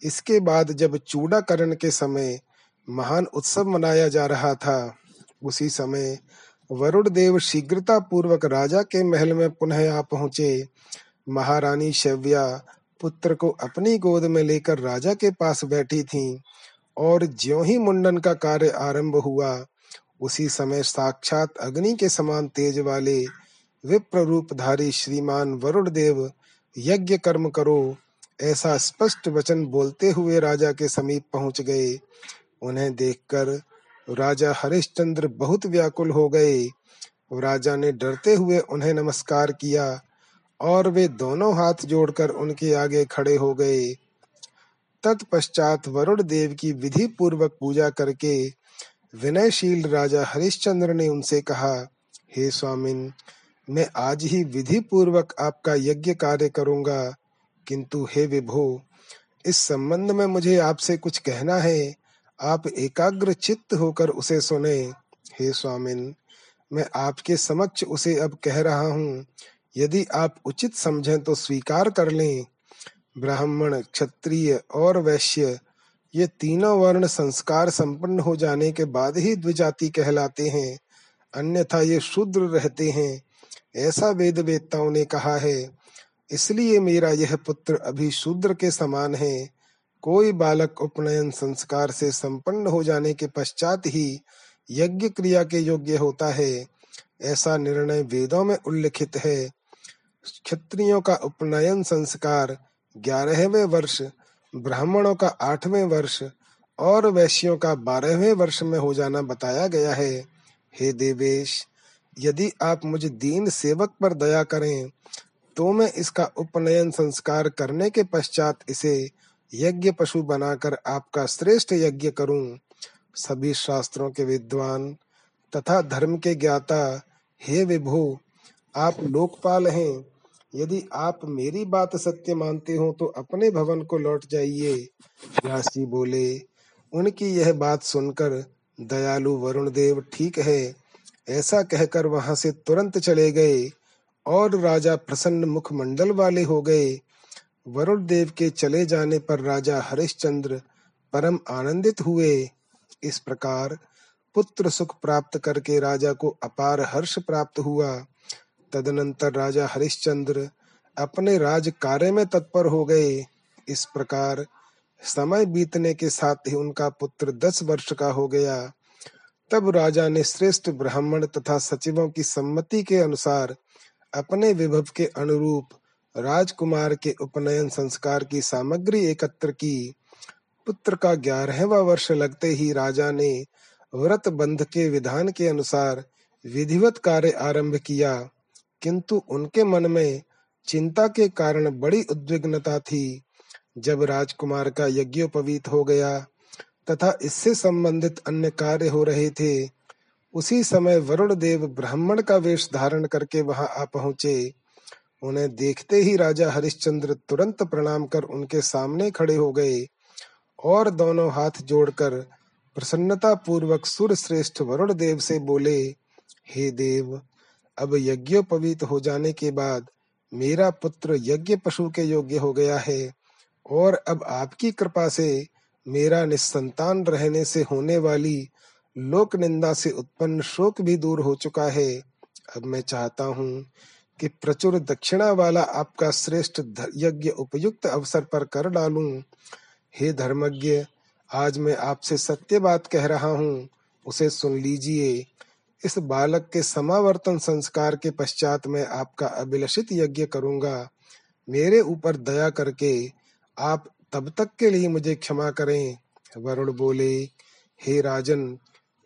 इसके बाद जब चूड़ाकरण के समय महान उत्सव मनाया जा रहा था, उसी समय वरुण देव शीघ्रता पूर्वक राजा के महल में पुनः आ पहुँचे। महारानी शव्या पुत्र को अपनी गोद में लेकर राजा के पास बैठी थीं और ज्यों ही मुंडन का कार्य आरंभ हुआ, उसी समय साक्षात अग्नि के समान तेज वाले विप्र रूपधारी श्रीमान वरुण देव यज्ञ कर्म करो, ऐसा स्पष्ट वचन बोलते हुए राजा के समीप पहुँच गए। उन्हें देखकर राजा हरिश्चंद्र बहुत व्याकुल हो गए। राजा ने डरते हुए उन्हें नमस्कार किया और वे दोनों हाथ जोड़कर उनके आगे खड़े हो गए। तत्पश्चात वरुण देव की विधि पूर्वक पूजा करके विनयशील राजा हरिश्चंद्र ने उनसे कहा, हे स्वामिन, मैं आज ही विधि पूर्वक आपका यज्ञ कार्य करूँगा। किंतु हे विभो, इस संबंध में मुझे आपसे कुछ कहना है। आप एकाग्र चित्त होकर उसे सुने। हे स्वामिन, मैं आपके समक्ष उसे अब कह रहा हूँ, यदि आप उचित समझें तो स्वीकार कर लें। ब्राह्मण, क्षत्रिय और वैश्य, ये तीनों वर्ण संस्कार संपन्न हो जाने के बाद ही द्विजाति कहलाते हैं। अन्यथा ये शूद्र रहते हैं। ऐसा वेद वेदताओं ने कहा है। इसलिए मेरा यह पुत्र अभी शूद्र के समान है। कोई बालक उपनयन संस्कार से संपन्न हो जाने के पश्चात ही यज्ञ क्रिया के योग्य होता है। ऐसा निर्णय वेदों में उल्लिखित है। क्षत्रियों का उपनयन संस्कार ग्यारहवें वर्ष, ब्राह्मणों का आठवें वर्ष और वैश्यों का बारहवें वर्ष में हो जाना बताया गया है। हे देवेश, यदि आप मुझे दीन सेवक पर दया करें तो मैं इसका उपनयन संस्कार करने के पश्चात इसे यज्ञ पशु बनाकर आपका श्रेष्ठ यज्ञ करूँ। सभी शास्त्रों के विद्वान तथा धर्म के ज्ञाता, हे विभु, आप लोकपाल हैं। यदि आप मेरी बात सत्य मानते हो तो अपने भवन को लौट जाइए। व्यास बोले, उनकी यह बात सुनकर दयालु वरुण देव ठीक है। ऐसा कहकर वहाँ से तुरंत चले गए और राजा प्रसन्न मुख मंडल वाले हो गए। वरुण देव के चले जाने पर राजा हरिश्चंद्र परम आनंदित हुए। इस प्रकार पुत्र सुख प्राप्त करके राजा को अपार हर्ष प्राप्त हुआ। तदनंतर राजा हरिश्चंद्र अपने राज कार्य में तत्पर हो गए। इस प्रकार समय बीतने के साथ ही उनका पुत्र दस वर्ष का हो गया। तब राजा ने श्रेष्ठ ब्राह्मण तथा सचिवों की सम्मति के अनुसार अपने विभव के अनुरूप राजकुमार के उपनयन संस्कार की सामग्री एकत्र की। पुत्र का ग्यारहवा वर्ष लगते ही राजा ने व्रत बंध के विधान के अनुसार विधिवत कार्य आरंभ किया। किंतु उनके मन में चिंता के कारण बड़ी उद्विग्नता थी। जब राजकुमार का यज्ञोपवीत हो गया तथा इससे संबंधित अन्य कार्य हो रहे थे, उसी समय वरुण देव ब्राह्मण का वेश धारण करके वहाँ आ पहुँचे। उन्हें देखते ही राजा हरिश्चंद्र तुरंत प्रणाम कर उनके सामने खड़े हो गए और दोनों हाथ जोड़कर प्रसन्नता पूर्वक सुर श्रेष्ठ वरुण देव से बोले, हे देव, अब यज्ञोपवीत हो जाने के बाद मेरा पुत्र यज्ञ पशु के योग्य हो गया है और अब आपकी कृपा से मेरा निस्संतान रहने से होने वाली लोक निंदा से उत्पन्न शोक भी दूर हो चुका है। अब मैं चाहता हूँ कि प्रचुर दक्षिणा वाला आपका श्रेष्ठ यज्ञ उपयुक्त अवसर पर कर डालूं। हे धर्मज्ञ, आज मैं आपसे सत्य बात कह रहा हूँ। उसे सुन लीजिए। इस बालक के समावर्तन संस्कार के पश्चात मैं आपका अभिलषित यज्ञ करूँगा। मेरे ऊपर दया करके आप तब तक के लिए मुझे क्षमा करें। वरुण बोले, हे राजन,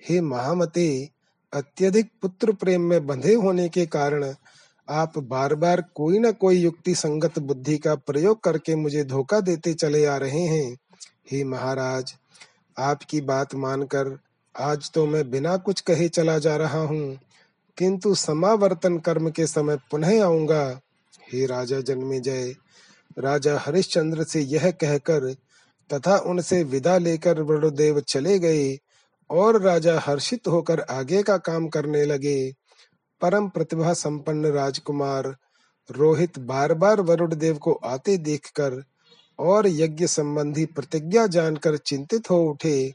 हे महामते, अत्यधिक पुत्र प्रेम में बंधे होने के कारण आप बार बार कोई न कोई युक्ति संगत बुद्धि का प्रयोग करके मुझे धोखा देते चले आ रहे हैं। हे महाराज, आपकी बात मानकर आज तो मैं बिना कुछ कहे चला जा रहा हूँ, किंतु समावर्तन कर्म के समय पुनः आऊँगा। हे राजा जन्मे जय राजा हरिश्चंद्र से यह कहकर तथा उनसे विदा लेकर वरुणदेव चले गए और राजा हर्षित होकर आगे का काम करने लगे। परम प्रतिभा संपन्न राजकुमार, रोहित बार बार वरुण देव को आते देखकर और यज्ञ संबंधी प्रतिज्ञा जानकर चिंतित हो उठे।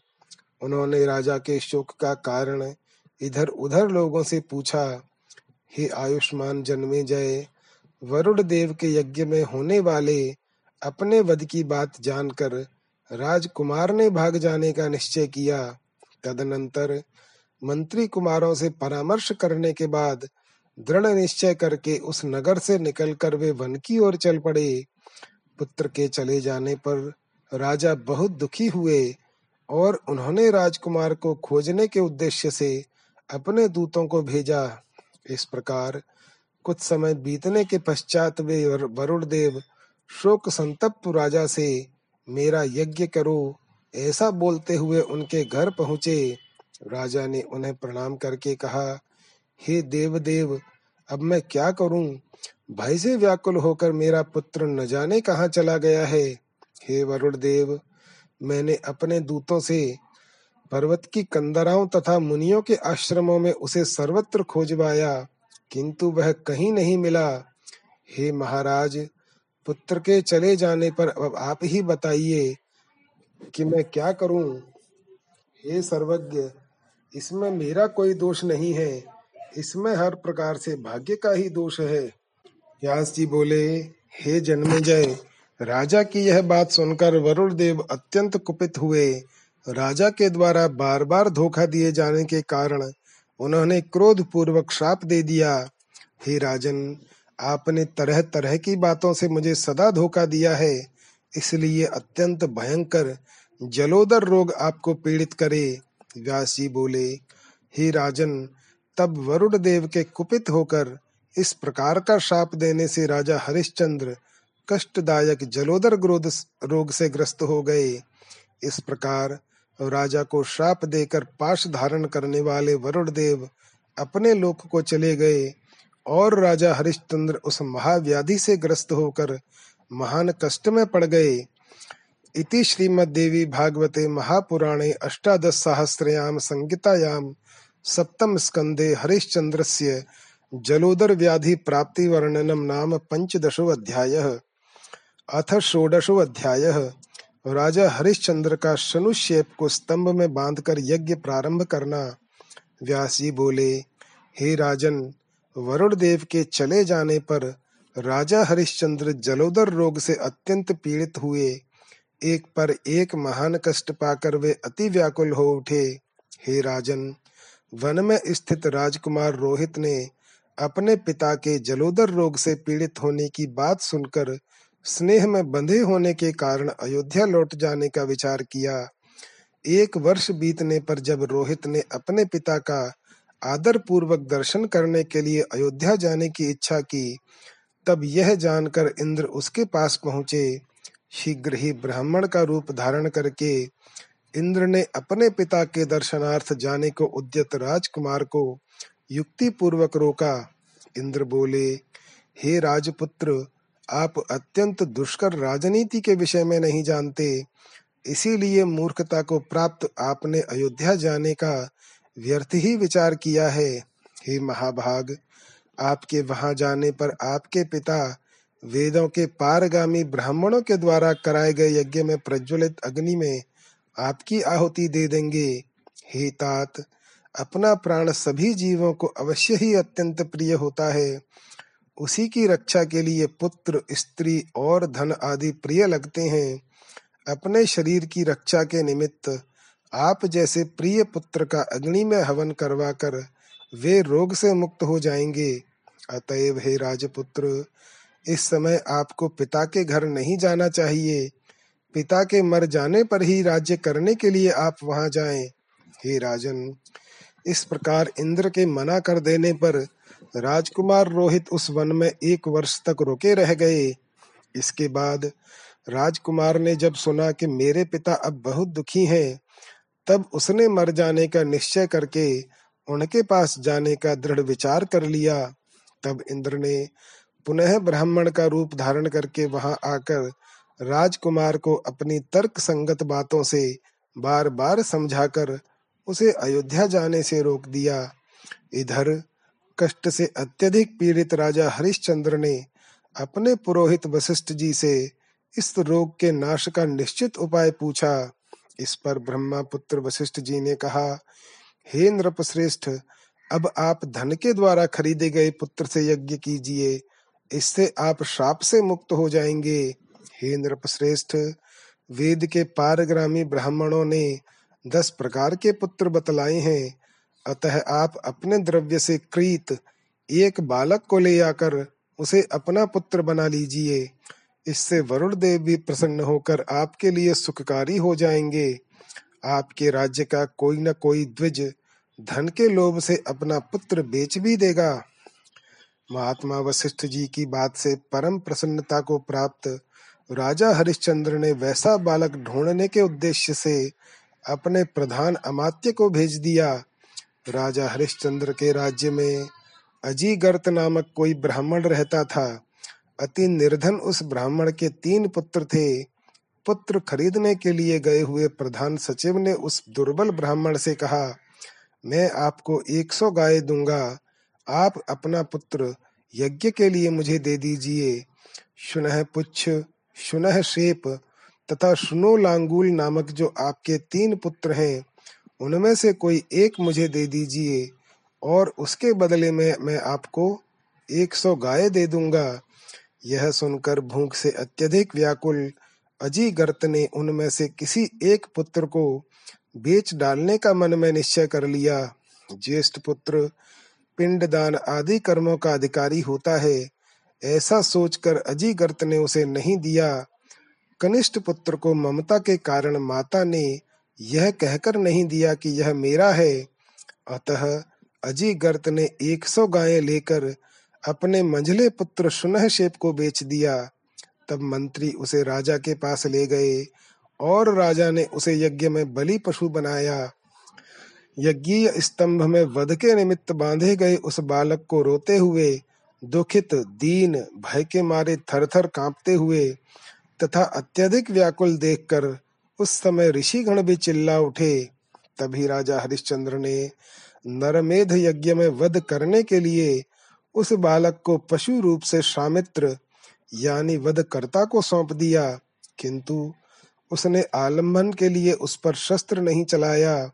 उन्होंने राजा के शोक का कारण इधर उधर लोगों से पूछा, हे आयुष्मान जन्मे जय वरुण देव के यज्ञ में होने वाले अपने वध की बात जानकर राजकुमार ने भाग जाने का निश्चय किया। तदनंतर मंत्री कुमारों से परामर्श करने के बाद दृढ़ निश्चय करके उस नगर से निकलकर वे वन की ओर चल पड़े। पुत्र के चले जाने पर राजा बहुत दुखी हुए और उन्होंने राजकुमार को खोजने के उद्देश्य से अपने दूतों को भेजा। इस प्रकार कुछ समय बीतने के पश्चात वे वरुण देव शोक संतप्त राजा से, मेरा यज्ञ करो, ऐसा बोलते हुए उनके घर पहुँचे। राजा ने उन्हें प्रणाम करके कहा, हे देव देव अब मैं क्या करूँ? भय से व्याकुल होकर मेरा पुत्र न जाने कहाँ चला गया है। हे वरुण देव मैंने अपने दूतों से पर्वत की कंदराओं तथा मुनियों के आश्रमों में उसे सर्वत्र खोजवाया, किंतु वह कहीं नहीं मिला। हे महाराज, पुत्र के चले जाने पर अब आप ही बताइए कि मैं क्या करूँ? हे सर्वज्ञ इसमें मेरा कोई दोष नहीं है। इसमें हर प्रकार से भाग्य का ही दोष है। व्यास जी बोले, हे जन्मे जय राजा की यह बात सुनकर वरुण देव अत्यंत कुपित हुए। राजा के द्वारा बार बार धोखा दिए जाने के कारण उन्होंने क्रोध पूर्वक श्राप दे दिया। हे राजन, आपने तरह तरह की बातों से मुझे सदा धोखा दिया है। इसलिए अत्यंत भयंकर जलोदर रोग आपको पीड़ित करे। व्यास बोले, हे राजन, तब वरुण देव के कुपित होकर इस प्रकार का शाप देने से राजा हरिश्चंद्र कष्टदायक जलोदर रोग से ग्रस्त हो गए। इस प्रकार राजा को श्राप देकर पाश धारण करने वाले वरुण देव अपने लोक को चले गए और राजा हरिश्चंद्र उस महाव्याधि से ग्रस्त होकर महान कष्ट में पड़ गए। इति श्रीमद्देवी भागवते महापुराणे अष्टादश सहस्रयाम संगीतायाम सप्तम स्कंदे हरिश्चंद्रस्य जलोदर व्याधि प्राप्ति वर्णनम नाम पंचदशो अध्याय अथ षोडशो अध्याय राजा हरिश्चंद्र का शनुष्यप को स्तंभ में बांधकर यज्ञ प्रारंभ करना। व्यास जी बोले, हे राजन वरुण देव के चले जाने पर राजा हरिश्चंद्र जलोदर रोग से अत्यंत पीड़ित हुए। एक पर एक महान कष्ट पाकर वे अति व्याकुल हो उठे। हे राजन, वन में स्थित राजकुमार रोहित ने अपने पिता के जलोदर रोग से पीड़ित होने की बात सुनकर स्नेह में बंधे होने के कारण अयोध्या लौट जाने का विचार किया। एक वर्ष बीतने पर जब रोहित ने अपने पिता का आदर पूर्वक दर्शन करने के लिए अयोध्या जाने की इच्छा की, तब यह जानकर इंद्र उसके पास पहुँचे। शीघ्र ही ब्राह्मण का रूप धारण करके इंद्र ने अपने पिता के दर्शनार्थ जाने को उद्यत राजकुमार को युक्ति पूर्वक रोका। इंद्र बोले, हे राजपुत्र, आप अत्यंत दुष्कर राजनीति के विषय में नहीं जानते। इसीलिए मूर्खता को प्राप्त आपने अयोध्या जाने का व्यर्थ ही विचार किया है। हे महाभाग, आपके वहाँ जाने पर आपके पिता वेदों के पारगामी ब्राह्मणों के द्वारा कराए गए यज्ञ में प्रज्वलित अग्नि में आपकी आहुति दे देंगे। हे तात, अपना प्राण सभी जीवों को अवश्य ही अत्यंत प्रिय होता है। उसी की रक्षा के लिए पुत्र, स्त्री और धन आदि प्रिय लगते हैं। अपने शरीर की रक्षा के निमित्त आप जैसे प्रिय पुत्र का अग्नि में हवन करवाकर वे रोग से मुक्त हो जाएँगे। अतएव हे राजपुत्र इस समय आपको पिता के घर नहीं जाना चाहिए। पिता के मर जाने पर ही राज्य करने के लिए आप वहाँ जाएँ। हे राजन, इस प्रकार इंद्र के मना कर देने पर राजकुमार रोहित उस वन में एक वर्ष तक रुके रह गए। इसके बाद राजकुमार ने जब सुना कि मेरे पिता अब बहुत दुखी हैं, तब उसने मर जाने का निश्चय करके उनके पास जाने का दृढ़ विचार कर लिया। तब इंद्र ने पुनः ब्राह्मण का रूप धारण करके वहाँ आकर राजकुमार को अपनी तर्क संगत बातों से बार बार समझाकर उसे अयोध्या जाने से रोक दिया। इधर, कष्ट से अत्यधिक पीड़ित राजा हरिश्चंद्र ने अपने पुरोहित वशिष्ठ जी से इस रोग के नाश का निश्चित उपाय पूछा। इस पर ब्रह्मा पुत्र वशिष्ठ जी ने कहा, हे नृपश्रेष्ठ, अब आप धन के द्वारा खरीदे गए पुत्र से यज्ञ कीजिए। इससे आप श्राप से मुक्त हो जाएँगे। हे नृपश्रेष्ठ, वेद के पारग्रामी ब्राह्मणों ने दस प्रकार के पुत्र बतलाए हैं। अतः आप अपने द्रव्य से क्रीत एक बालक को ले आकर उसे अपना पुत्र बना लीजिए। इससे वरुण देव भी प्रसन्न होकर आपके लिए सुखकारी हो जाएँगे। आपके राज्य का कोई न कोई द्विज धन के लोभ से अपना पुत्र बेच भी देगा। महात्मा वशिष्ठ जी की बात से परम प्रसन्नता को प्राप्त, राजा हरिश्चंद्र ने वैसा बालक ढूँढने के उद्देश्य से अपने प्रधान अमात्य को भेज दिया। राजा हरिश्चंद्र के राज्य में अजीगर्त नामक कोई ब्राह्मण रहता था। अति निर्धन उस ब्राह्मण के तीन पुत्र थे। पुत्र खरीदने के लिए गए हुए प्रधान सचिव ने उस दुर्बल ब्राह्मण से कहा, मैं आपको एक सौ गाय दूँगा। आप अपना पुत्र यज्ञ के लिए मुझे दे दीजिए। सुनह पुच्छ सुनह शेप तथा सुनो लांगुल नामक जो आपके तीन पुत्र हैं, उनमें से कोई एक मुझे दे दीजिए, और उसके बदले में मैं आपको एक सौ गाय दे दूँगा। यह सुनकर भूख से अत्यधिक व्याकुल अजीगर्त ने उनमें से किसी एक पुत्र को बेच डालने का मन में निश्चय कर लिया। ज्येष्ठ पुत्र पिंडदान आदि कर्मों का अधिकारी होता है। ऐसा सोचकर अजीगर्त ने उसे नहीं दिया। कनिष्ठ पुत्र को ममता के कारण माता ने यह कहकर नहीं दिया कि यह मेरा है। अतः अजीगर्त ने एक सौ गायें लेकर अपने मंझले पुत्र सुनह शेप को बेच दिया। तब मंत्री उसे राजा के पास ले गए और राजा ने उसे यज्ञ में बलि पशु बनाया। यज्ञीय स्तंभ में वध के निमित्त बांधे गए उस बालक को रोते हुए, दुखित, दीन, भय के मारे थर थर कांपते हुए, तथा अत्यधिक व्याकुल देखकर उस समय ऋषिगण भी चिल्ला उठे। तभी राजा हरिश्चंद्र ने नरमेध यज्ञ में वध करने के लिए उस बालक को पशु रूप से शामित्र यानी वधकर्ता को सौंप दिया। किंतु उसने आलंबन के लिए उस पर शस्त्र नहीं चलाया।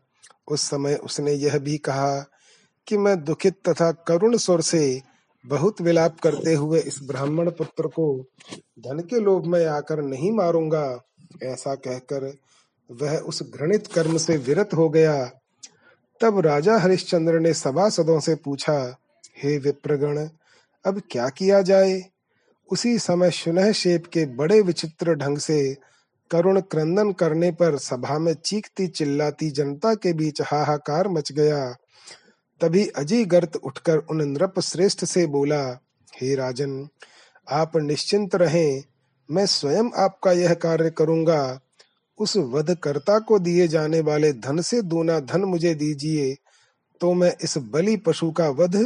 उस समय उसने यह भी कहा कि मैं दुखित तथा करुण स्वर से बहुत विलाप करते हुए इस ब्राह्मण पुत्र को धन के लोभ में आकर नहीं मारूँगा, ऐसा कहकर वह उस घृणित कर्म से विरत हो गया। तब राजा हरिश्चंद्र ने सभासदों से पूछा, हे विप्रगण, अब क्या किया जाए? उसी समय सुनह शेप के बड़े विचित्र ढंग से करुण क्रंदन करने पर सभा में चीखती चिल्लाती जनता के बीच हाहाकार मच गया। तभी अजय गर्त उठकर उन नृप श्रेष्ठ से बोला, हे राजन, आप निश्चिंत रहें, मैं स्वयं आपका यह कार्य करूँगा। उस वधकर्ता को दिए जाने वाले धन से दूना धन मुझे दीजिए तो मैं इस बलि पशु का वध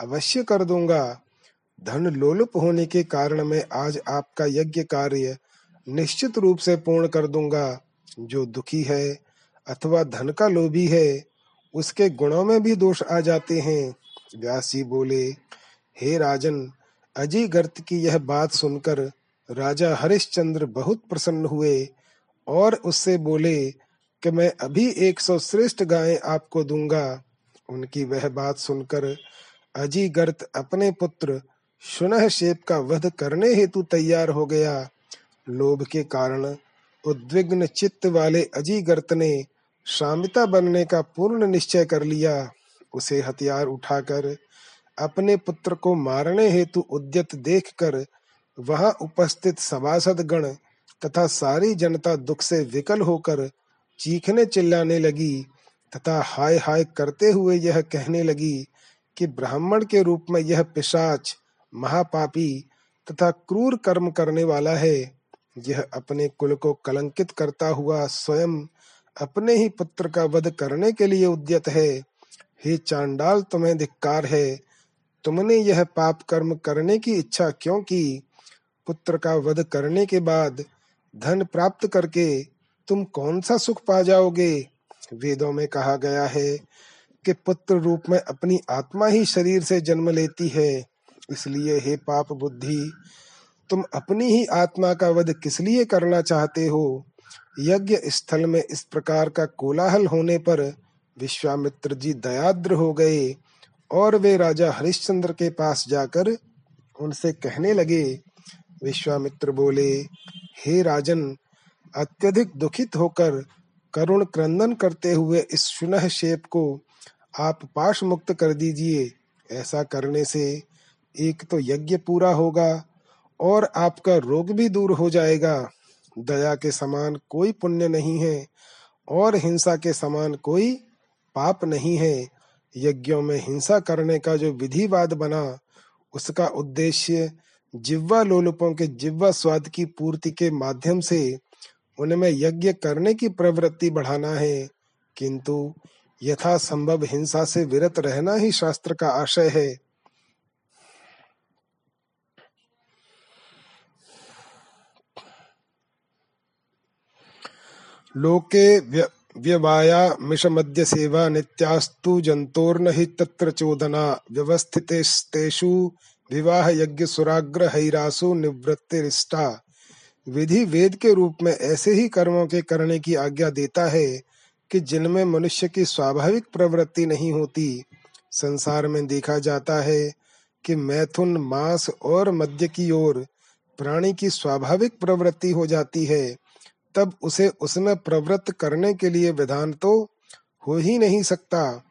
अवश्य कर दूँगा। धन लोलुप होने के कारण मैं आज आपका यज्ञ कार्य निश्चित रूप से पूर्ण कर दूँगा। जो दुखी है अथवा धन का लोभी है, उसके गुणों में भी दोष आ जाते हैं। व्यास जी बोले, हे राजन अजय गर्त की यह बात सुनकर राजा हरिश्चंद्र बहुत प्रसन्न हुए और उससे बोले कि मैं अभी एक सौ श्रेष्ठ गायें आपको दूँगा। उनकी वह बात सुनकर अजी गर्त अपने पुत्र सुनह शेप का वध करने हेतु तैयार हो गया। लोभ के कारण उद्विग्न चित्त वाले अजीगर्त ने शामिता बनने का पूर्ण निश्चय कर लिया। उसे हथियार उठाकर अपने पुत्र को मारने हेतु उद्यत देखकर वहाँ उपस्थित सभासद गण तथा सारी जनता दुख से विकल होकर चीखने चिल्लाने लगी तथा हाय हाय करते हुए यह कहने लगी कि ब्राह्मण के रूप में यह पिशाच, महापापी तथा क्रूर कर्म करने वाला है। यह अपने कुल को कलंकित करता हुआ स्वयं अपने ही पुत्र का वध करने के लिए उद्यत है। हे चांडाल, तुम्हें धिक्कार है। तुमने यह पाप कर्म करने की इच्छा क्यों की? पुत्र का वध करने के बाद धन प्राप्त करके तुम कौन सा सुख पा जाओगे? वेदों में कहा गया है कि पुत्र रूप में अपनी आत्मा ही शरीर से जन्म लेती है। इसलिए हे पाप बुद्धि तुम अपनी ही आत्मा का वध किस लिए करना चाहते हो? यज्ञ स्थल में इस प्रकार का कोलाहल होने पर विश्वामित्र जी दयाद्र हो गए और वे राजा हरिश्चंद्र के पास जाकर उनसे कहने लगे। विश्वामित्र बोले, हे राजन, अत्यधिक दुखित होकर करुण क्रंदन करते हुए इस सुनह शेप को आप पाश मुक्त कर दीजिए। ऐसा करने से एक तो यज्ञ पूरा होगा और आपका रोग भी दूर हो जाएगा। दया के समान कोई पुण्य नहीं है और हिंसा के समान कोई पाप नहीं है। यज्ञों में हिंसा करने का जो विधिवाद बना, उसका उद्देश्य जिव्वा लोलुपों के जिव्वा स्वाद की पूर्ति के माध्यम से उनमें यज्ञ करने की प्रवृत्ति बढ़ाना है। किंतु यथा संभव हिंसा से विरत रहना ही शास्त्र का आशय है। लोके सेवा नित्यास्तु जंतोर्न हि तत्र चोदना। व्यवस्थितेषु विवाह यज्ञ सुराग्र हैरासु निवृत्तिरिष्टा विधि वेद के रूप में ऐसे ही कर्मों के करने की आज्ञा देता है कि जिनमें मनुष्य की स्वाभाविक प्रवृत्ति नहीं होती। संसार में देखा जाता है कि मैथुन, मांस और मध्य की ओर प्राणी की स्वाभाविक प्रवृत्ति हो जाती है। तब उसे उसमें प्रवृत्त करने के लिए विधान तो हो ही नहीं सकता।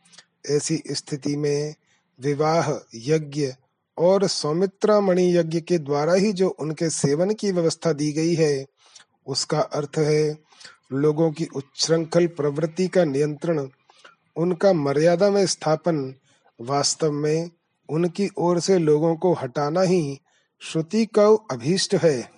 ऐसी स्थिति में विवाह यज्ञ और सौमित्रा मणि यज्ञ के द्वारा ही जो उनके सेवन की व्यवस्था दी गई है, उसका अर्थ है लोगों की उच्छृंखल प्रवृत्ति का नियंत्रण, उनका मर्यादा में स्थापन, वास्तव में उनकी ओर से लोगों को हटाना ही श्रुति का अभीष्ट है।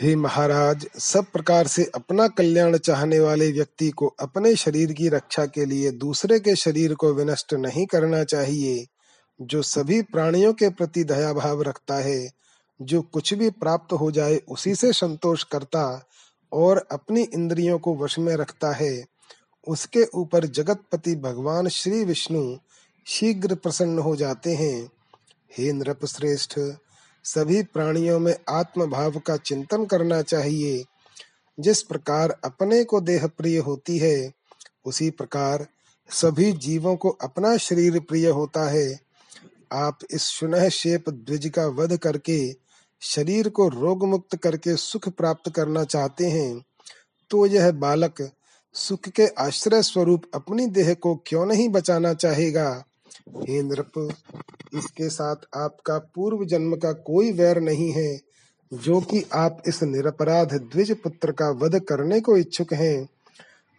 हे महाराज, सब प्रकार से अपना कल्याण चाहने वाले व्यक्ति को अपने शरीर की रक्षा के लिए दूसरे के शरीर को विनष्ट नहीं करना चाहिए, जो सभी प्राणियों के प्रति दया भाव रखता है, जो कुछ भी प्राप्त हो जाए उसी से संतोष करता और अपनी इंद्रियों को वश में रखता है। उसके ऊपर जगतपति भगवान श्री विष्णु शीघ्र प्रसन्न हो जाते हैं। हे नृप श्रेष्ठ सभी प्राणियों में आत्म भाव का चिंतन करना चाहिए। जिस प्रकार अपने को देह प्रिय होती है, उसी प्रकार सभी जीवों को अपना शरीर प्रिय होता है। आप इस सुनह शेप द्विज का वध करके, शरीर को रोग मुक्त करके सुख प्राप्त करना चाहते हैं तो यह बालक सुख के आश्रय स्वरूप अपनी देह को क्यों नहीं बचाना चाहेगा? हे नृप, इसके साथ आपका पूर्व जन्म का कोई वैर नहीं है, जो कि आप इस निरपराध द्विज पुत्र का वध करने को इच्छुक हैं।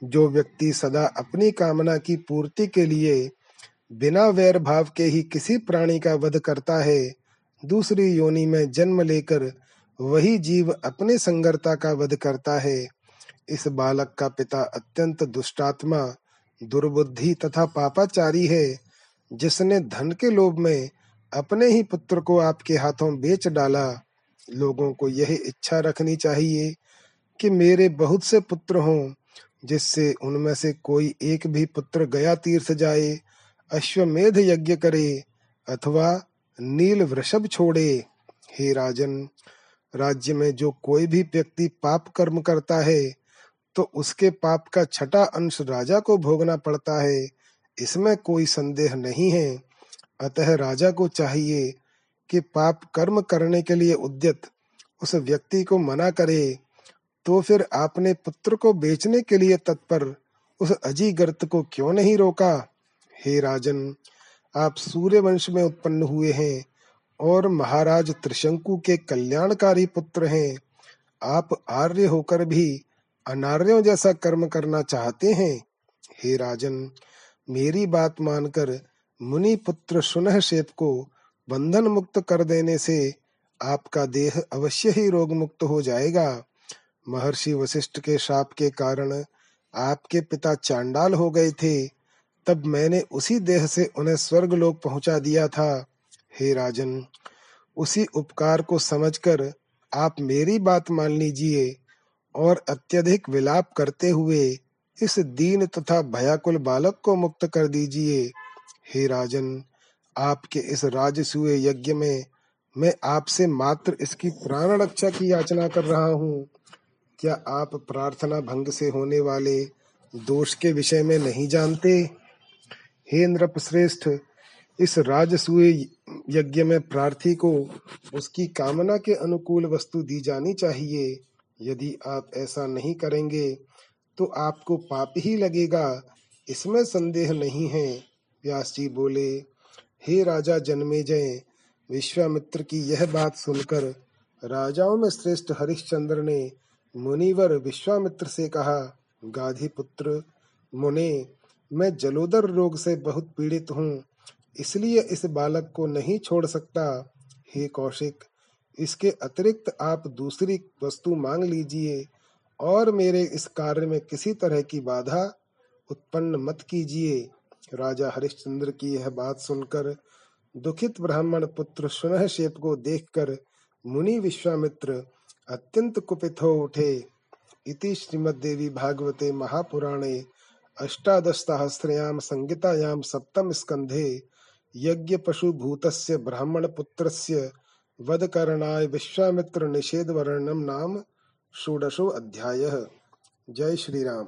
जो व्यक्ति सदा अपनी कामना की पूर्ति के लिए बिना वैर भाव के ही किसी प्राणी का वध करता है, दूसरी योनि में जन्म लेकर वही जीव अपने संगरता का वध करता है। इस बालक का पिता अत्यंत दुष्टात्मा, दुर्बुद्धि तथा पापाचारी है। जिसने धन के लोभ में अपने ही पुत्र को आपके हाथों बेच डाला, लोगों को यह इच्छा रखनी चाहिए कि मेरे बहुत से पुत्र हों, जिससे उनमें से कोई एक भी पुत्र गया तीर्थ जाए, अश्वमेध यज्ञ करे अथवा नील वृषभ छोड़े। हे राजन, राज्य में जो कोई भी व्यक्ति पाप कर्म करता है तो उसके पाप का छठा अंश राजा को भोगना पड़ता है। इसमें कोई संदेह नहीं है। अतः राजा को चाहिए कि पाप कर्म करने के लिए उद्यत उस व्यक्ति को मना करे तो फिर आपने पुत्र को बेचने के लिए तत्पर उस अजीगर्त को क्यों नहीं रोका? हे राजन, आप सूर्य वंश में उत्पन्न हुए हैं और महाराज त्रिशंकु के कल्याणकारी पुत्र हैं। आप आर्य होकर भी अनार्यों जैसा कर्म करना चाहते हैं। हे राजन मेरी बात मानकर मुनि पुत्र सुनह शेप को बंधन मुक्त कर देने से आपका देह अवश्य ही रोग मुक्त हो जाएगा। महर्षि वशिष्ठ के शाप के कारण आपके पिता चांडाल हो गए थे। तब मैंने उसी देह से उन्हें स्वर्ग लोक पहुँचा दिया था। हे राजन, उसी उपकार को समझकर आप मेरी बात मान लीजिए और अत्यधिक विलाप करते हुए इस दीन तथा भयाकुल बालक को मुक्त कर दीजिए। हे राजन, आपके इस राजसूय यज्ञ में मैं आपसे मात्र इसकी प्राण रक्षा की याचना कर रहा हूँ। क्या आप प्रार्थना भंग से होने वाले दोष के विषय में नहीं जानते? हे नृप श्रेष्ठ, इस राजसूय यज्ञ में प्रार्थी को उसकी कामना के अनुकूल वस्तु दी जानी चाहिए। यदि आप ऐसा नहीं करेंगे तो आपको पाप ही लगेगा। इसमें संदेह नहीं है व्यास जी बोले। हे राजा जन्मेजय, विश्वामित्र की यह बात सुनकर राजाओं में श्रेष्ठ हरिश्चंद्र ने मुनिवर विश्वामित्र से कहा गाधी पुत्र मुने, मैं जलोदर रोग से बहुत पीड़ित हूँ, इसलिए इस बालक को नहीं छोड़ सकता। हे कौशिक, इसके अतिरिक्त आप दूसरी वस्तु मांग लीजिए। और मेरे इस कार्य में किसी तरह की बाधा उत्पन्न मत कीजिए। राजा हरिश्चंद्र की यह बात सुनकर दुखित ब्राह्मण पुत्र सुनह शेप को देखकर मुनि विश्वामित्र अत्यंत कुपित हो उठे। इति श्रीमद्देवी भागवते महापुराणे अष्टादशसहस्रयां संहितायां सप्तम स्कन्धे यज्ञपशुभूतस्य ब्राह्मणपुत्रस्य वधकरणाय विश्वामित्र निषेध वर्णनम नाम षोडशो अध्याय जय श्री राम